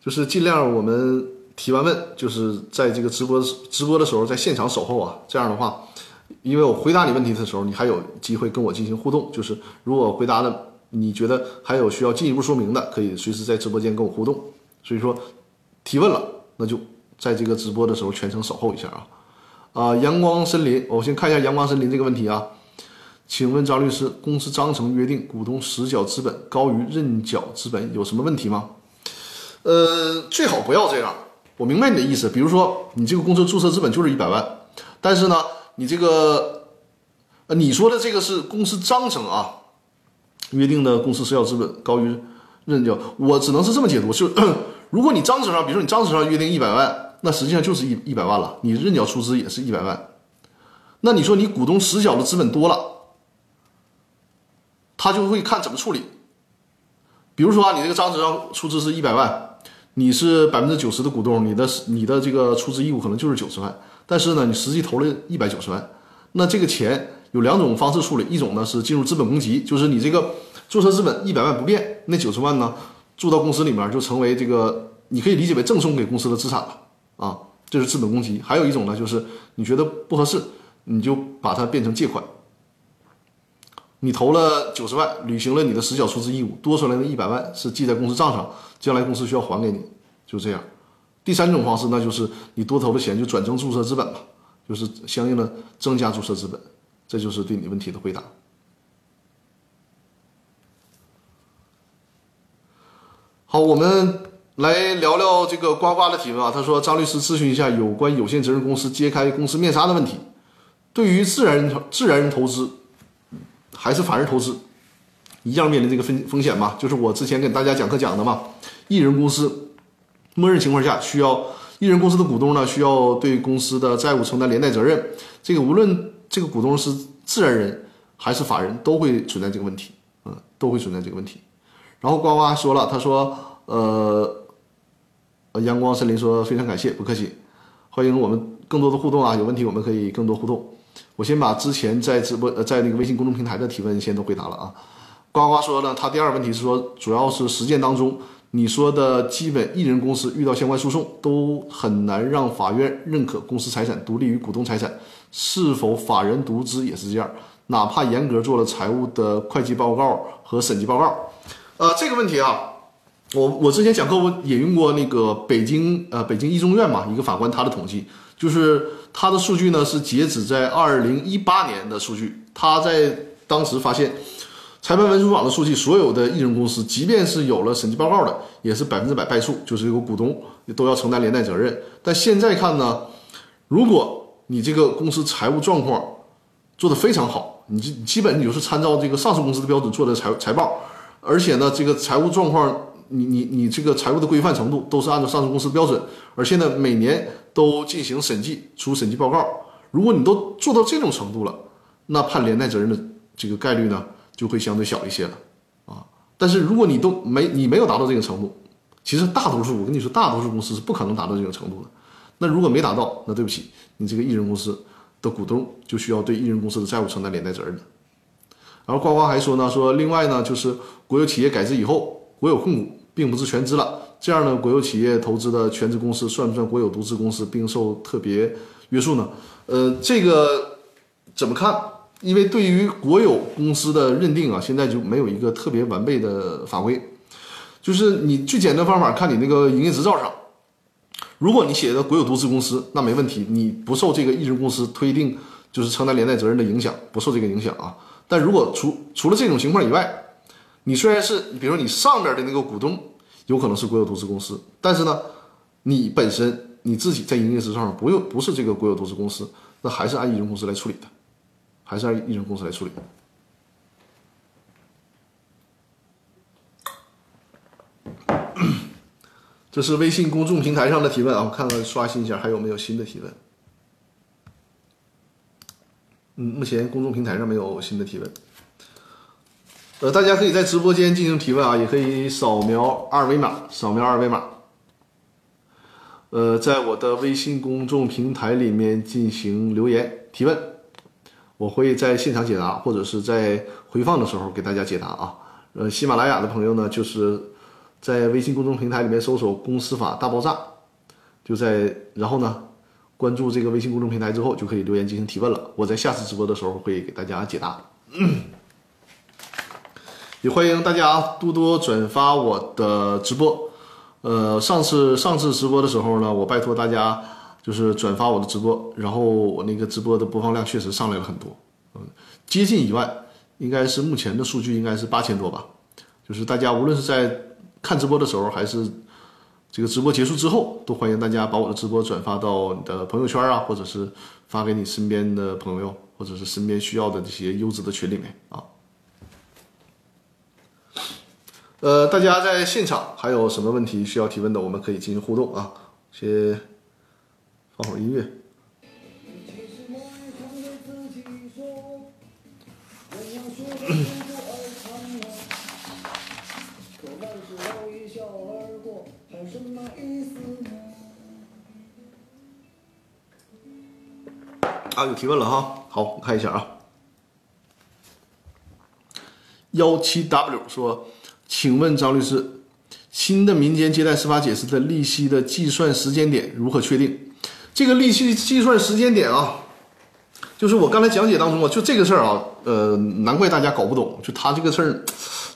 A: 就是尽量我们提完问，就是在这个直播直播的时候在现场守候啊。这样的话，因为我回答你问题的时候，你还有机会跟我进行互动。就是如果回答的你觉得还有需要进一步说明的，可以随时在直播间跟我互动。所以说提问了，那就。在这个直播的时候，全程守候一下啊！啊，阳光森林，我先看一下阳光森林这个问题啊。请问张律师，公司章程约定股东实缴资本高于认缴资本有什么问题吗？呃，最好不要这样。我明白你的意思，比如说你这个公司注册资本就是一百万，但是呢，你这个呃，你说的这个是公司章程啊，约定的公司实缴资本高于认缴，我只能是这么解读，就 (coughs) 如果你章程上，比如说你章程上约定一百万。那实际上就是一一百万了，你认缴出资也是一百万，那你说你股东实缴的资本多了，他就会看怎么处理。比如说啊，你这个章程上出资是一百万，你是百分之九十的股东，你的你的这个出资义务可能就是九十万，但是呢，你实际投了一百九十万，那这个钱有两种方式处理，一种呢是进入资本公积，就是你这个注册资本一百万不变，那九十万呢注到公司里面就成为这个，你可以理解为赠送给公司的资产了。啊，这是资本公积。还有一种呢，就是你觉得不合适，你就把它变成借款。你投了九十万，履行了你的实缴出资义务，多出来的一百万是记在公司账上，将来公司需要还给你，就这样。第三种方式，那就是你多投的钱就转成注册资本嘛，就是相应的增加注册资本。这就是对你问题的回答。好，我们。来聊聊这个呱呱的提问啊，他说张律师咨询一下有关有限责任公司揭开公司面纱的问题。对于自然人自然人投资还是法人投资，一样面临这个风风险嘛？就是我之前给大家讲课讲的嘛，一人公司默认情况下需要一人公司的股东呢需要对公司的债务承担连带责任，这个无论这个股东是自然人还是法人都会存在这个问题，嗯，都会存在这个问题。然后呱呱说了，他说呃。呃，阳光森林说非常感谢，不客气，欢迎我们更多的互动啊！有问题我们可以更多互动。我先把之前在直播呃在那个微信公众平台的提问先都回答了啊。呱呱说呢，他第二个问题是说，主要是实践当中你说的基本一人公司遇到相关诉讼都很难让法院认可公司财产独立于股东财产，是否法人独资也是这样？哪怕严格做了财务的会计报告和审计报告，呃，这个问题啊。我我之前讲课，我引用过那个北京呃北京一中院嘛，一个法官他的统计，就是他的数据呢是截止在二零一八年的数据，他在当时发现，裁判文书网的数据，所有的艺人公司，即便是有了审计报告的，也是百分之百败诉，就是有股东都要承担连带责任。但现在看呢，如果你这个公司财务状况做得非常好，你基基本你就是参照这个上市公司的标准做的财财报，而且呢这个财务状况。你你你这个财务的规范程度都是按照上市公司标准，而现在每年都进行审计，出审计报告。如果你都做到这种程度了，那判连带责任的这个概率呢就会相对小一些了啊。但是如果你都没你没有达到这个程度，其实大多数我跟你说，大多数公司是不可能达到这种程度的。那如果没达到，那对不起，你这个艺人公司的股东就需要对艺人公司的债务承担连带责任的。然后呱呱还说呢，说另外呢，就是国有企业改制以后，国有控股并不是全资了，这样呢，国有企业投资的全资公司算不算国有独资公司，并受特别约束呢？呃，这个怎么看？因为对于国有公司的认定啊，现在就没有一个特别完备的法规。就是你最简单方法，看你那个营业执照上，如果你写的国有独资公司，那没问题，你不受这个一人公司推定就是承担连带责任的影响，不受这个影响啊。但如果除除了这种情况以外，你虽然是比如说你上边的那个股东有可能是国有独资公司，但是呢，你本身你自己在营业执照上不用不是这个国有独资公司，那还是按一人公司来处理的，还是按一人公司来处理。这是微信公众平台上的提问啊，我看看刷新一下还有没有新的提问。嗯，目前公众平台上没有新的提问。呃，大家可以在直播间进行提问啊，也可以扫描二维码，扫描二维码。呃，在我的微信公众平台里面进行留言提问，我会在现场解答，或者是在回放的时候给大家解答啊。呃，喜马拉雅的朋友呢，就是在微信公众平台里面搜索“公司法大爆炸”，就在然后呢。关注这个微信公众平台之后，就可以留言进行提问了。我在下次直播的时候会给大家解答。也欢迎大家多多转发我的直播。呃，上次上次直播的时候呢，我拜托大家就是转发我的直播，然后我那个直播的播放量确实上来了很多，嗯，接近一万，应该是目前的数据应该是八千多吧。就是大家无论是在看直播的时候，还是这个直播结束之后，都欢迎大家把我的直播转发到你的朋友圈啊，或者是发给你身边的朋友，或者是身边需要的这些优质的群里面啊。呃，大家在现场还有什么问题需要提问的，我们可以进行互动啊。谢放会音乐。啊，有提问了哈，好，我看一下啊。幺七 W 说，请问张律师，新的民间借贷司法解释的利息的计算时间点如何确定？这个利息计算时间点啊，就是我刚才讲解当中啊，就这个事儿啊，呃，难怪大家搞不懂，就他这个事儿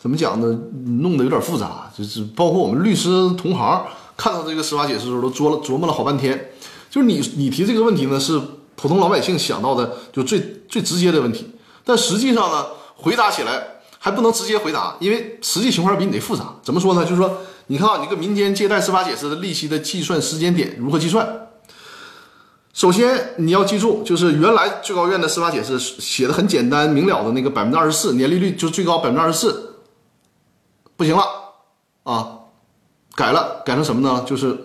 A: 怎么讲呢？弄得有点复杂，就是包括我们律师同行看到这个司法解释的时候，都琢了琢磨了好半天。就是你你提这个问题呢是。普通老百姓想到的就最最直接的问题，但实际上呢，回答起来还不能直接回答，因为实际情况比你得复杂。怎么说呢？就是说，你看啊，你个民间借贷司法解释的利息的计算时间点如何计算？首先你要记住，就是原来最高院的司法解释写的很简单明了的那个百分之二十四年利率就最高百分之二十四，不行了啊，改了，改成什么呢？就是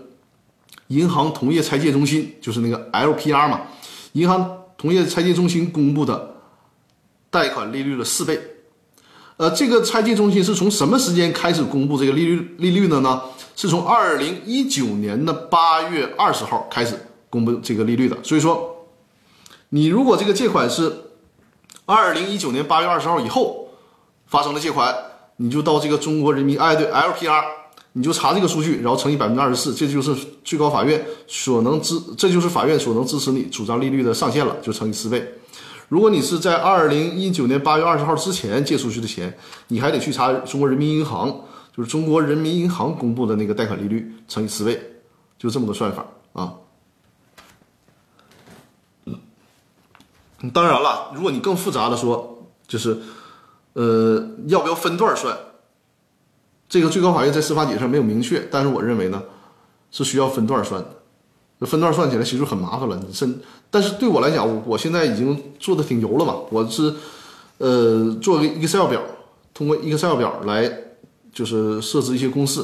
A: 银行同业拆借中心，就是那个 LPR 嘛。银行同业拆借中心公布的贷款利率的四倍，呃，这个拆借中心是从什么时间开始公布这个利率利率的呢？是从二零一九年的八月二十号开始公布这个利率的。所以说，你如果这个借款是二零一九年八月二十号以后发生的借款，你就到这个中国人民哎对 LPR。你就查这个数据，然后乘以百分之二十四，这就是最高法院所能支，这就是法院所能支持你主张利率的上限了，就乘以四倍。如果你是在二零一九年八月二十号之前借出去的钱，你还得去查中国人民银行，就是中国人民银行公布的那个贷款利率乘以四倍，就这么个算法啊。当然了，如果你更复杂的说，就是呃，要不要分段算？这个最高法院在司法解释上没有明确，但是我认为呢，是需要分段算的。分段算起来其实很麻烦了，你甚但是对我来讲，我我现在已经做的挺油了嘛。我是呃做个 Excel 表，通过 Excel 表来就是设置一些公式，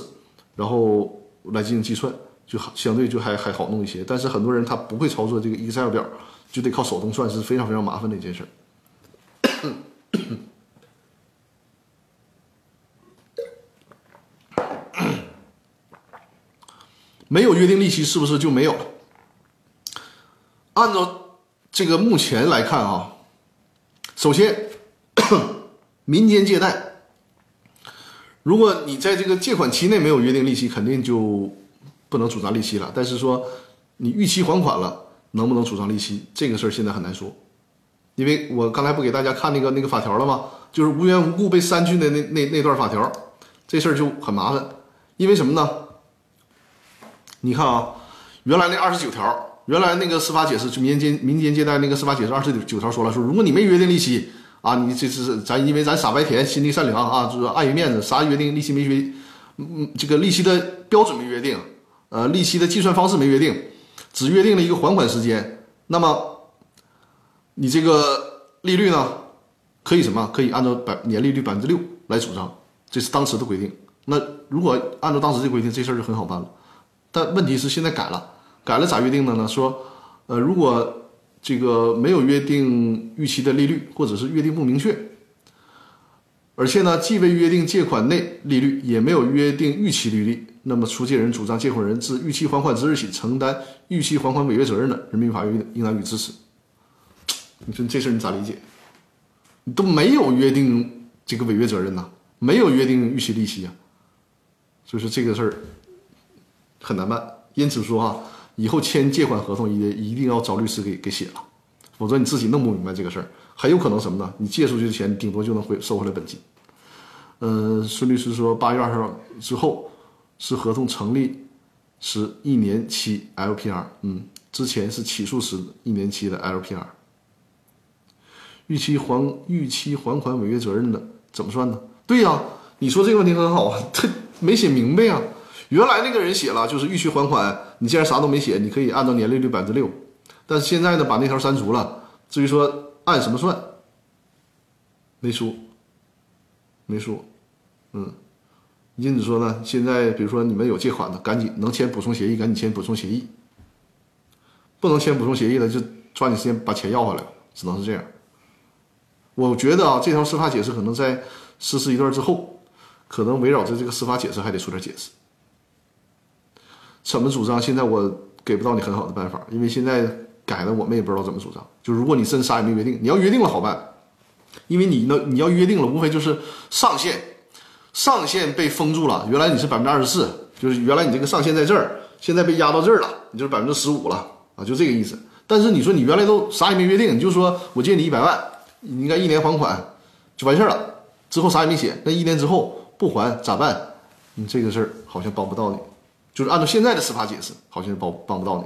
A: 然后来进行计算，就相对就还还好弄一些。但是很多人他不会操作这个 Excel 表，就得靠手动算，是非常非常麻烦的一件事儿。(coughs) 没有约定利息是不是就没有了？按照这个目前来看啊，首先民间借贷，如果你在这个借款期内没有约定利息，肯定就不能主张利息了。但是说你逾期还款了，能不能主张利息，这个事儿现在很难说，因为我刚才不给大家看那个那个法条了吗？就是无缘无故被删去的那那那段法条，这事儿就很麻烦，因为什么呢？你看啊，原来那二十九条，原来那个司法解释就民间民间借贷那个司法解释二十九条说了，说如果你没约定利息啊，你这是咱因为咱傻白甜，心地善良啊，就是碍于面子，啥约定利息没约，嗯，这个利息的标准没约定，呃，利息的计算方式没约定，只约定了一个还款时间，那么你这个利率呢，可以什么？可以按照百年利率百分之六来主张，这是当时的规定。那如果按照当时的规定，这事儿就很好办了。但问题是现在改了，改了咋约定的呢？说，呃，如果这个没有约定预期的利率，或者是约定不明确，而且呢，既未约定借款内利率，也没有约定预期利率，那么出借人主张借款人自逾期还款之日起承担逾期还款违约责任的，人民法院应当予支持。你说这事儿你咋理解？你都没有约定这个违约责任呐，没有约定逾期利息啊，所以说这个事儿。很难办，因此说哈，以后签借款合同也一定要找律师给给写了，否则你自己弄不明白这个事儿，很有可能什么呢？你借出去的钱顶多就能回收回来本金。嗯，孙律师说，八月二十号之后是合同成立时一年期 LPR，嗯，之前是起诉时一年期的 LPR。逾期还逾期还款违约责任的怎么算呢？对呀，你说这个问题很好啊，他没写明白呀。原来那个人写了，就是逾期还款，你既然啥都没写，你可以按照年利率百分之六。但是现在呢，把那条删除了。至于说按什么算，没说，没说。嗯，因此说呢，现在比如说你们有借款的，赶紧能签补充协议，赶紧签补充协议。不能签补充协议的，就抓紧时间把钱要回来，只能是这样。我觉得啊，这条司法解释可能在实施一段之后，可能围绕着这个司法解释还得出点解释。怎么主张？现在我给不到你很好的办法，因为现在改了，我们也不知道怎么主张。就如果你真啥也没约定，你要约定了好办，因为你呢，你要约定了，无非就是上限，上限被封住了。原来你是百分之二十四，就是原来你这个上限在这儿，现在被压到这儿了，你就是百分之十五了啊，就这个意思。但是你说你原来都啥也没约定，你就说我借你一百万，你应该一年还款就完事儿了，之后啥也没写，那一年之后不还咋办？你这个事儿好像帮不到你。就是按照现在的司法解释，好像是帮帮不到你。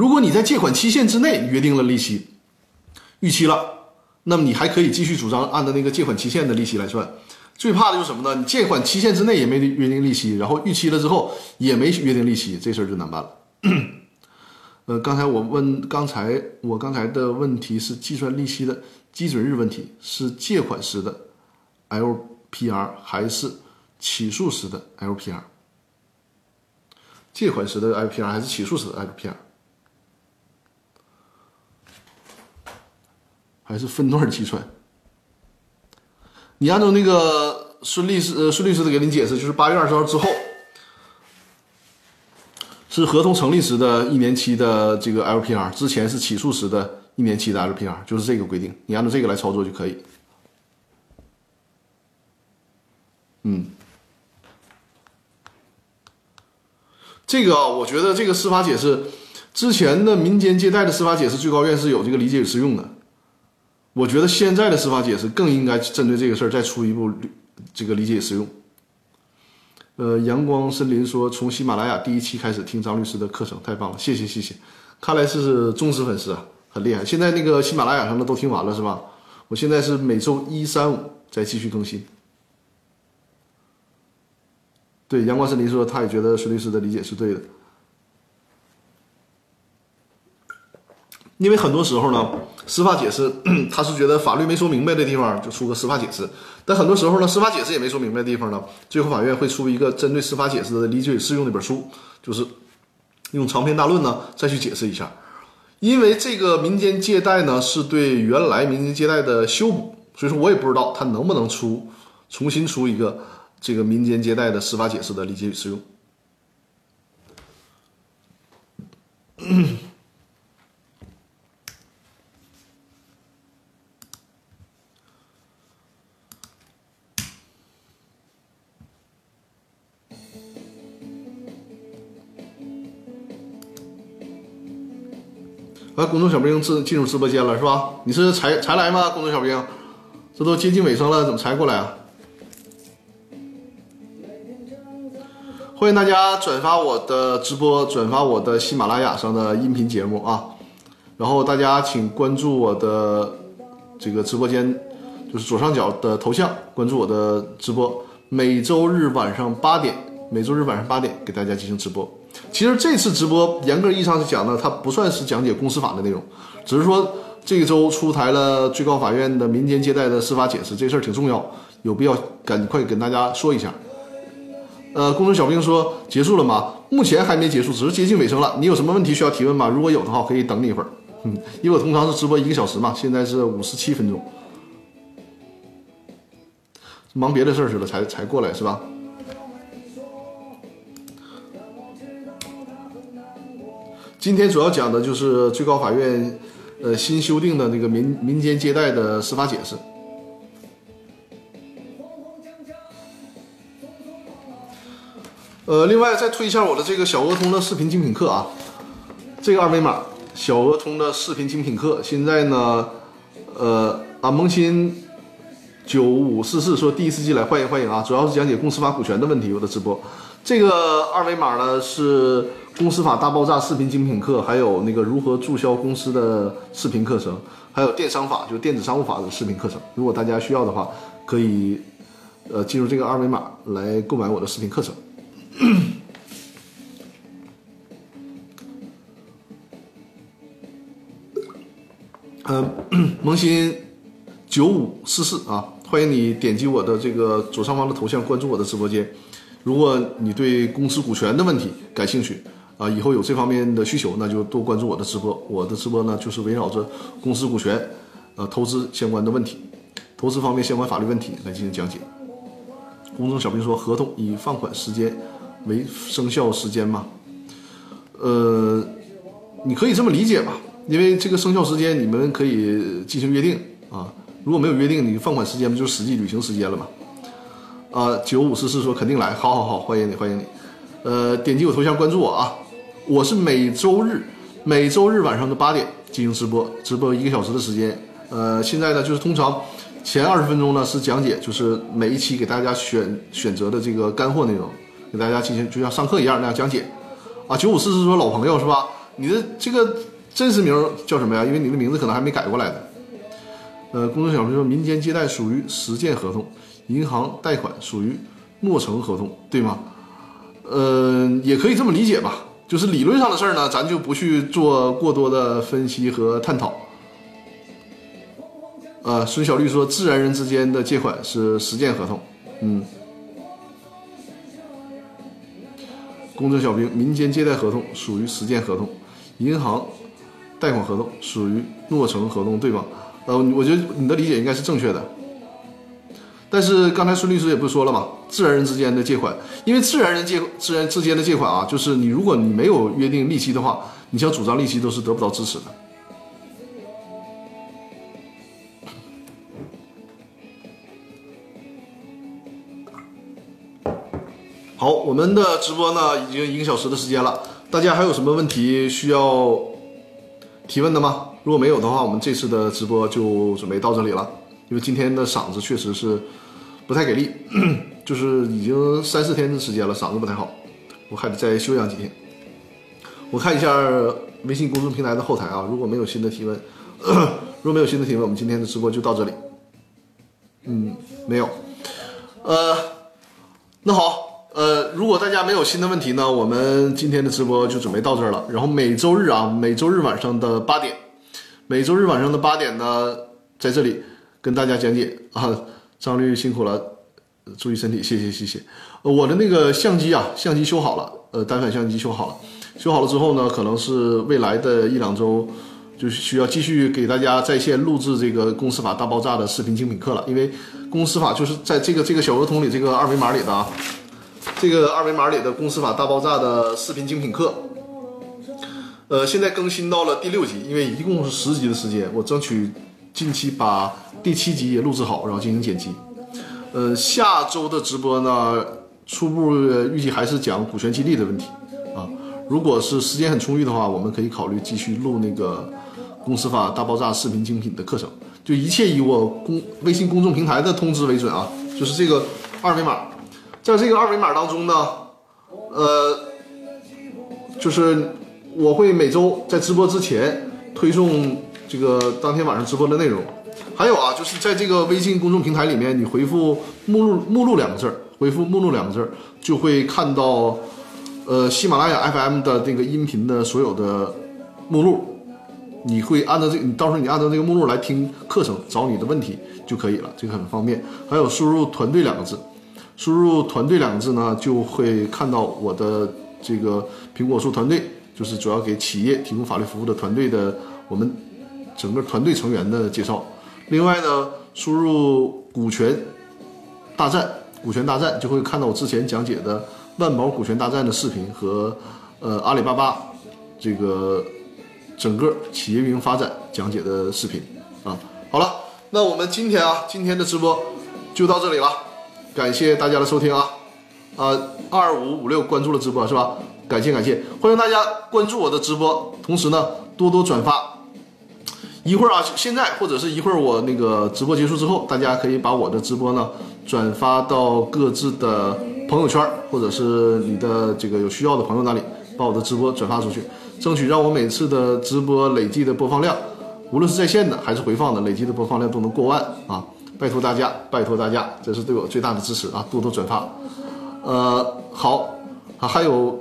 A: 如果你在借款期限之内约定了利息逾期了，那么你还可以继续主张按照那个借款期限的利息来算。最怕的就是什么呢？你借款期限之内也没约定利息，然后逾期了之后也没约定利息，这事儿就难办了。(coughs) 呃，刚才我问，刚才我刚才的问题是计算利息的基准日问题，是借款时的 LPR 还是起诉时的 LPR？借款时的 LPR 还是起诉时的 LPR？还是分段计算？你按照那个孙律师呃孙律师的给你解释，就是八月二十号之后。是合同成立时的一年期的这个 LPR，之前是起诉时的一年期的 LPR，就是这个规定，你按照这个来操作就可以。嗯，这个，我觉得这个司法解释之前的民间借贷的司法解释，最高院是有这个理解与适用的。我觉得现在的司法解释更应该针对这个事儿再出一步这个理解适用。呃，阳光森林说，从喜马拉雅第一期开始听张律师的课程，太棒了，谢谢谢谢，看来是忠实粉丝啊，很厉害。现在那个喜马拉雅上的都听完了是吧？我现在是每周一、三、五再继续更新。对，阳光森林说，他也觉得孙律师的理解是对的，因为很多时候呢，司法解释，(clears throat) 他是觉得法律没说明白的地方就出个司法解释，但很多时候呢，司法解释也没说明白的地方呢，最后法院会出一个针对司法解释的理解与适用的本书，就是用长篇大论呢再去解释一下。因为这个民间借贷呢是对原来民间借贷的修补，所以说我也不知道他能不能出重新出一个这个民间借贷的司法解释的理解与适用。啊，公众小兵进进入直播间了是吧？你是才才来吗？公众小兵，这都接近尾声了，怎么才过来啊？欢迎大家转发我的直播，转发我的喜马拉雅上的音频节目啊！然后大家请关注我的这个直播间，就是左上角的头像，关注我的直播，每周日晚上八点，每周日晚上八点给大家进行直播。其实这次直播严格意义上是讲的，它不算是讲解公司法的内容，只是说这周出台了最高法院的民间借贷的司法解释，这事儿挺重要，有必要赶快跟大家说一下。呃，工程小兵说结束了吗？目前还没结束，只是接近尾声了。你有什么问题需要提问吗？如果有的话，可以等你一会儿。嗯，因为我通常是直播一个小时嘛，现在是五十七分钟，忙别的事儿去了，才才过来是吧？今天主要讲的就是最高法院，呃，新修订的那个民民间借贷的司法解释。呃，另外再推一下我的这个小鹅通的视频精品课啊，这个二维码，小鹅通的视频精品课，现在呢，呃，啊，萌新九五四四说第一次进来，欢迎欢迎啊，主要是讲解公司法股权的问题，我的直播，这个二维码呢是。公司法大爆炸视频精品课，还有那个如何注销公司的视频课程，还有电商法，就是电子商务法的视频课程。如果大家需要的话，可以呃进入这个二维码来购买我的视频课程。嗯 (coughs) (coughs) 萌新九五四四啊，欢迎你点击我的这个左上方的头像，关注我的直播间。如果你对公司股权的问题感兴趣。啊，以后有这方面的需求，那就多关注我的直播。我的直播呢，就是围绕着公司股权、呃投资相关的问题，投资方面相关法律问题来进行讲解。公众小兵说，合同以放款时间为生效时间吗？呃，你可以这么理解吧，因为这个生效时间你们可以进行约定啊。如果没有约定，你放款时间不就是实际履行时间了吗？啊，九五四四说肯定来，好好好，欢迎你，欢迎你。呃，点击我头像关注我啊。我是每周日，每周日晚上的八点进行直播，直播一个小时的时间。呃，现在呢，就是通常前二十分钟呢是讲解，就是每一期给大家选选择的这个干货内容，给大家进行就像上课一样那样讲解。啊，九五四四说老朋友是吧？你的这个真实名叫什么呀？因为你的名字可能还没改过来的。呃，工作小兵说，民间借贷属于实践合同，银行贷款属于诺成合同，对吗？呃，也可以这么理解吧。就是理论上的事儿呢，咱就不去做过多的分析和探讨。呃，孙小绿说，自然人之间的借款是实践合同。嗯。公证小兵，民间借贷合同属于实践合同，银行贷款合同属于诺成合同，对吧？呃，我觉得你的理解应该是正确的。但是刚才孙律师也不说了吗？自然人之间的借款，因为自然人借自然之间的借款啊，就是你如果你没有约定利息的话，你想主张利息都是得不到支持的。好，我们的直播呢已经一个小时的时间了，大家还有什么问题需要提问的吗？如果没有的话，我们这次的直播就准备到这里了，因为今天的嗓子确实是。不太给力，就是已经三四天的时间了，嗓子不太好，我还得再休养几天。我看一下微信公众平台的后台啊，如果没有新的提问，(coughs) 如果没有新的提问，我们今天的直播就到这里。嗯，没有。呃，那好，呃，如果大家没有新的问题呢，我们今天的直播就准备到这儿了。然后每周日啊，每周日晚上的八点，每周日晚上的八点呢，在这里跟大家讲解啊。张律辛苦了，注意身体，谢谢谢谢。我的那个相机啊，相机修好了，呃，单反相机修好了，修好了之后呢，可能是未来的一两周。就需要继续给大家在线录制这个公司法大爆炸的视频精品课了，因为公司法就是在这个这个小鹅桶里这个二维码里的啊，这个二维码里的公司法大爆炸的视频精品课，呃，现在更新到了第六集，因为一共是十集的时间，我争取近期把第七集也录制好，然后进行剪辑。呃，下周的直播呢，初步预计还是讲股权激励的问题啊，如果是时间很充裕的话，我们可以考虑继续录那个。公司法大爆炸视频精品的课程，就一切以我公微信公众平台的通知为准啊，就是这个二维码，在这个二维码当中呢，呃，就是我会每周在直播之前推送这个当天晚上直播的内容，还有啊，就是在这个微信公众平台里面，你回复“目录”“目录”两个字儿，回复“目录”两个字儿，就会看到呃喜马拉雅 FM 的这个音频的所有的目录。你会按照这，你到时候你按照这个目录来听课程，找你的问题就可以了，这个很方便。还有输入“团队”两个字，输入“团队”两个字呢，就会看到我的这个苹果树团队，就是主要给企业提供法律服务的团队的我们整个团队成员的介绍。另外呢，输入“股权大战”，股权大战就会看到我之前讲解的万宝股权大战的视频和呃阿里巴巴这个。整个企业运营发展讲解的视频啊，好了，那我们今天啊，今天的直播就到这里了，感谢大家的收听啊，啊，二五五六关注了直播是吧？感谢感谢，欢迎大家关注我的直播，同时呢多多转发。一会儿啊，现在或者是一会儿我那个直播结束之后，大家可以把我的直播呢转发到各自的朋友圈，或者是你的这个有需要的朋友那里，把我的直播转发出去。争取让我每次的直播累计的播放量，无论是在线的还是回放的，累计的播放量都能过万啊！拜托大家，拜托大家，这是对我最大的支持啊！多多转发。呃，好，啊，还有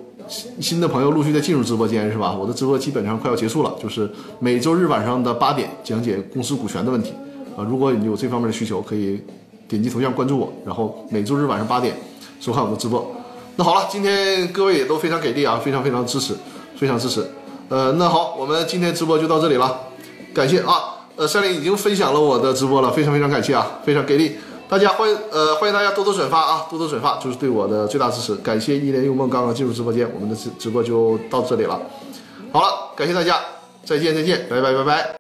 A: 新的朋友陆续在进入直播间是吧？我的直播基本上快要结束了，就是每周日晚上的八点讲解公司股权的问题啊。如果你有这方面的需求，可以点击头像关注我，然后每周日晚上八点收看我的直播。那好了，今天各位也都非常给力啊，非常非常支持。非常支持，呃，那好，我们今天直播就到这里了，感谢啊，呃，山林已经分享了我的直播了，非常非常感谢啊，非常给力，大家欢迎，呃，欢迎大家多多转发啊，多多转发就是对我的最大支持，感谢一帘幽梦刚刚进入直播间，我们的直直播就到这里了，好了，感谢大家，再见再见，拜拜拜拜。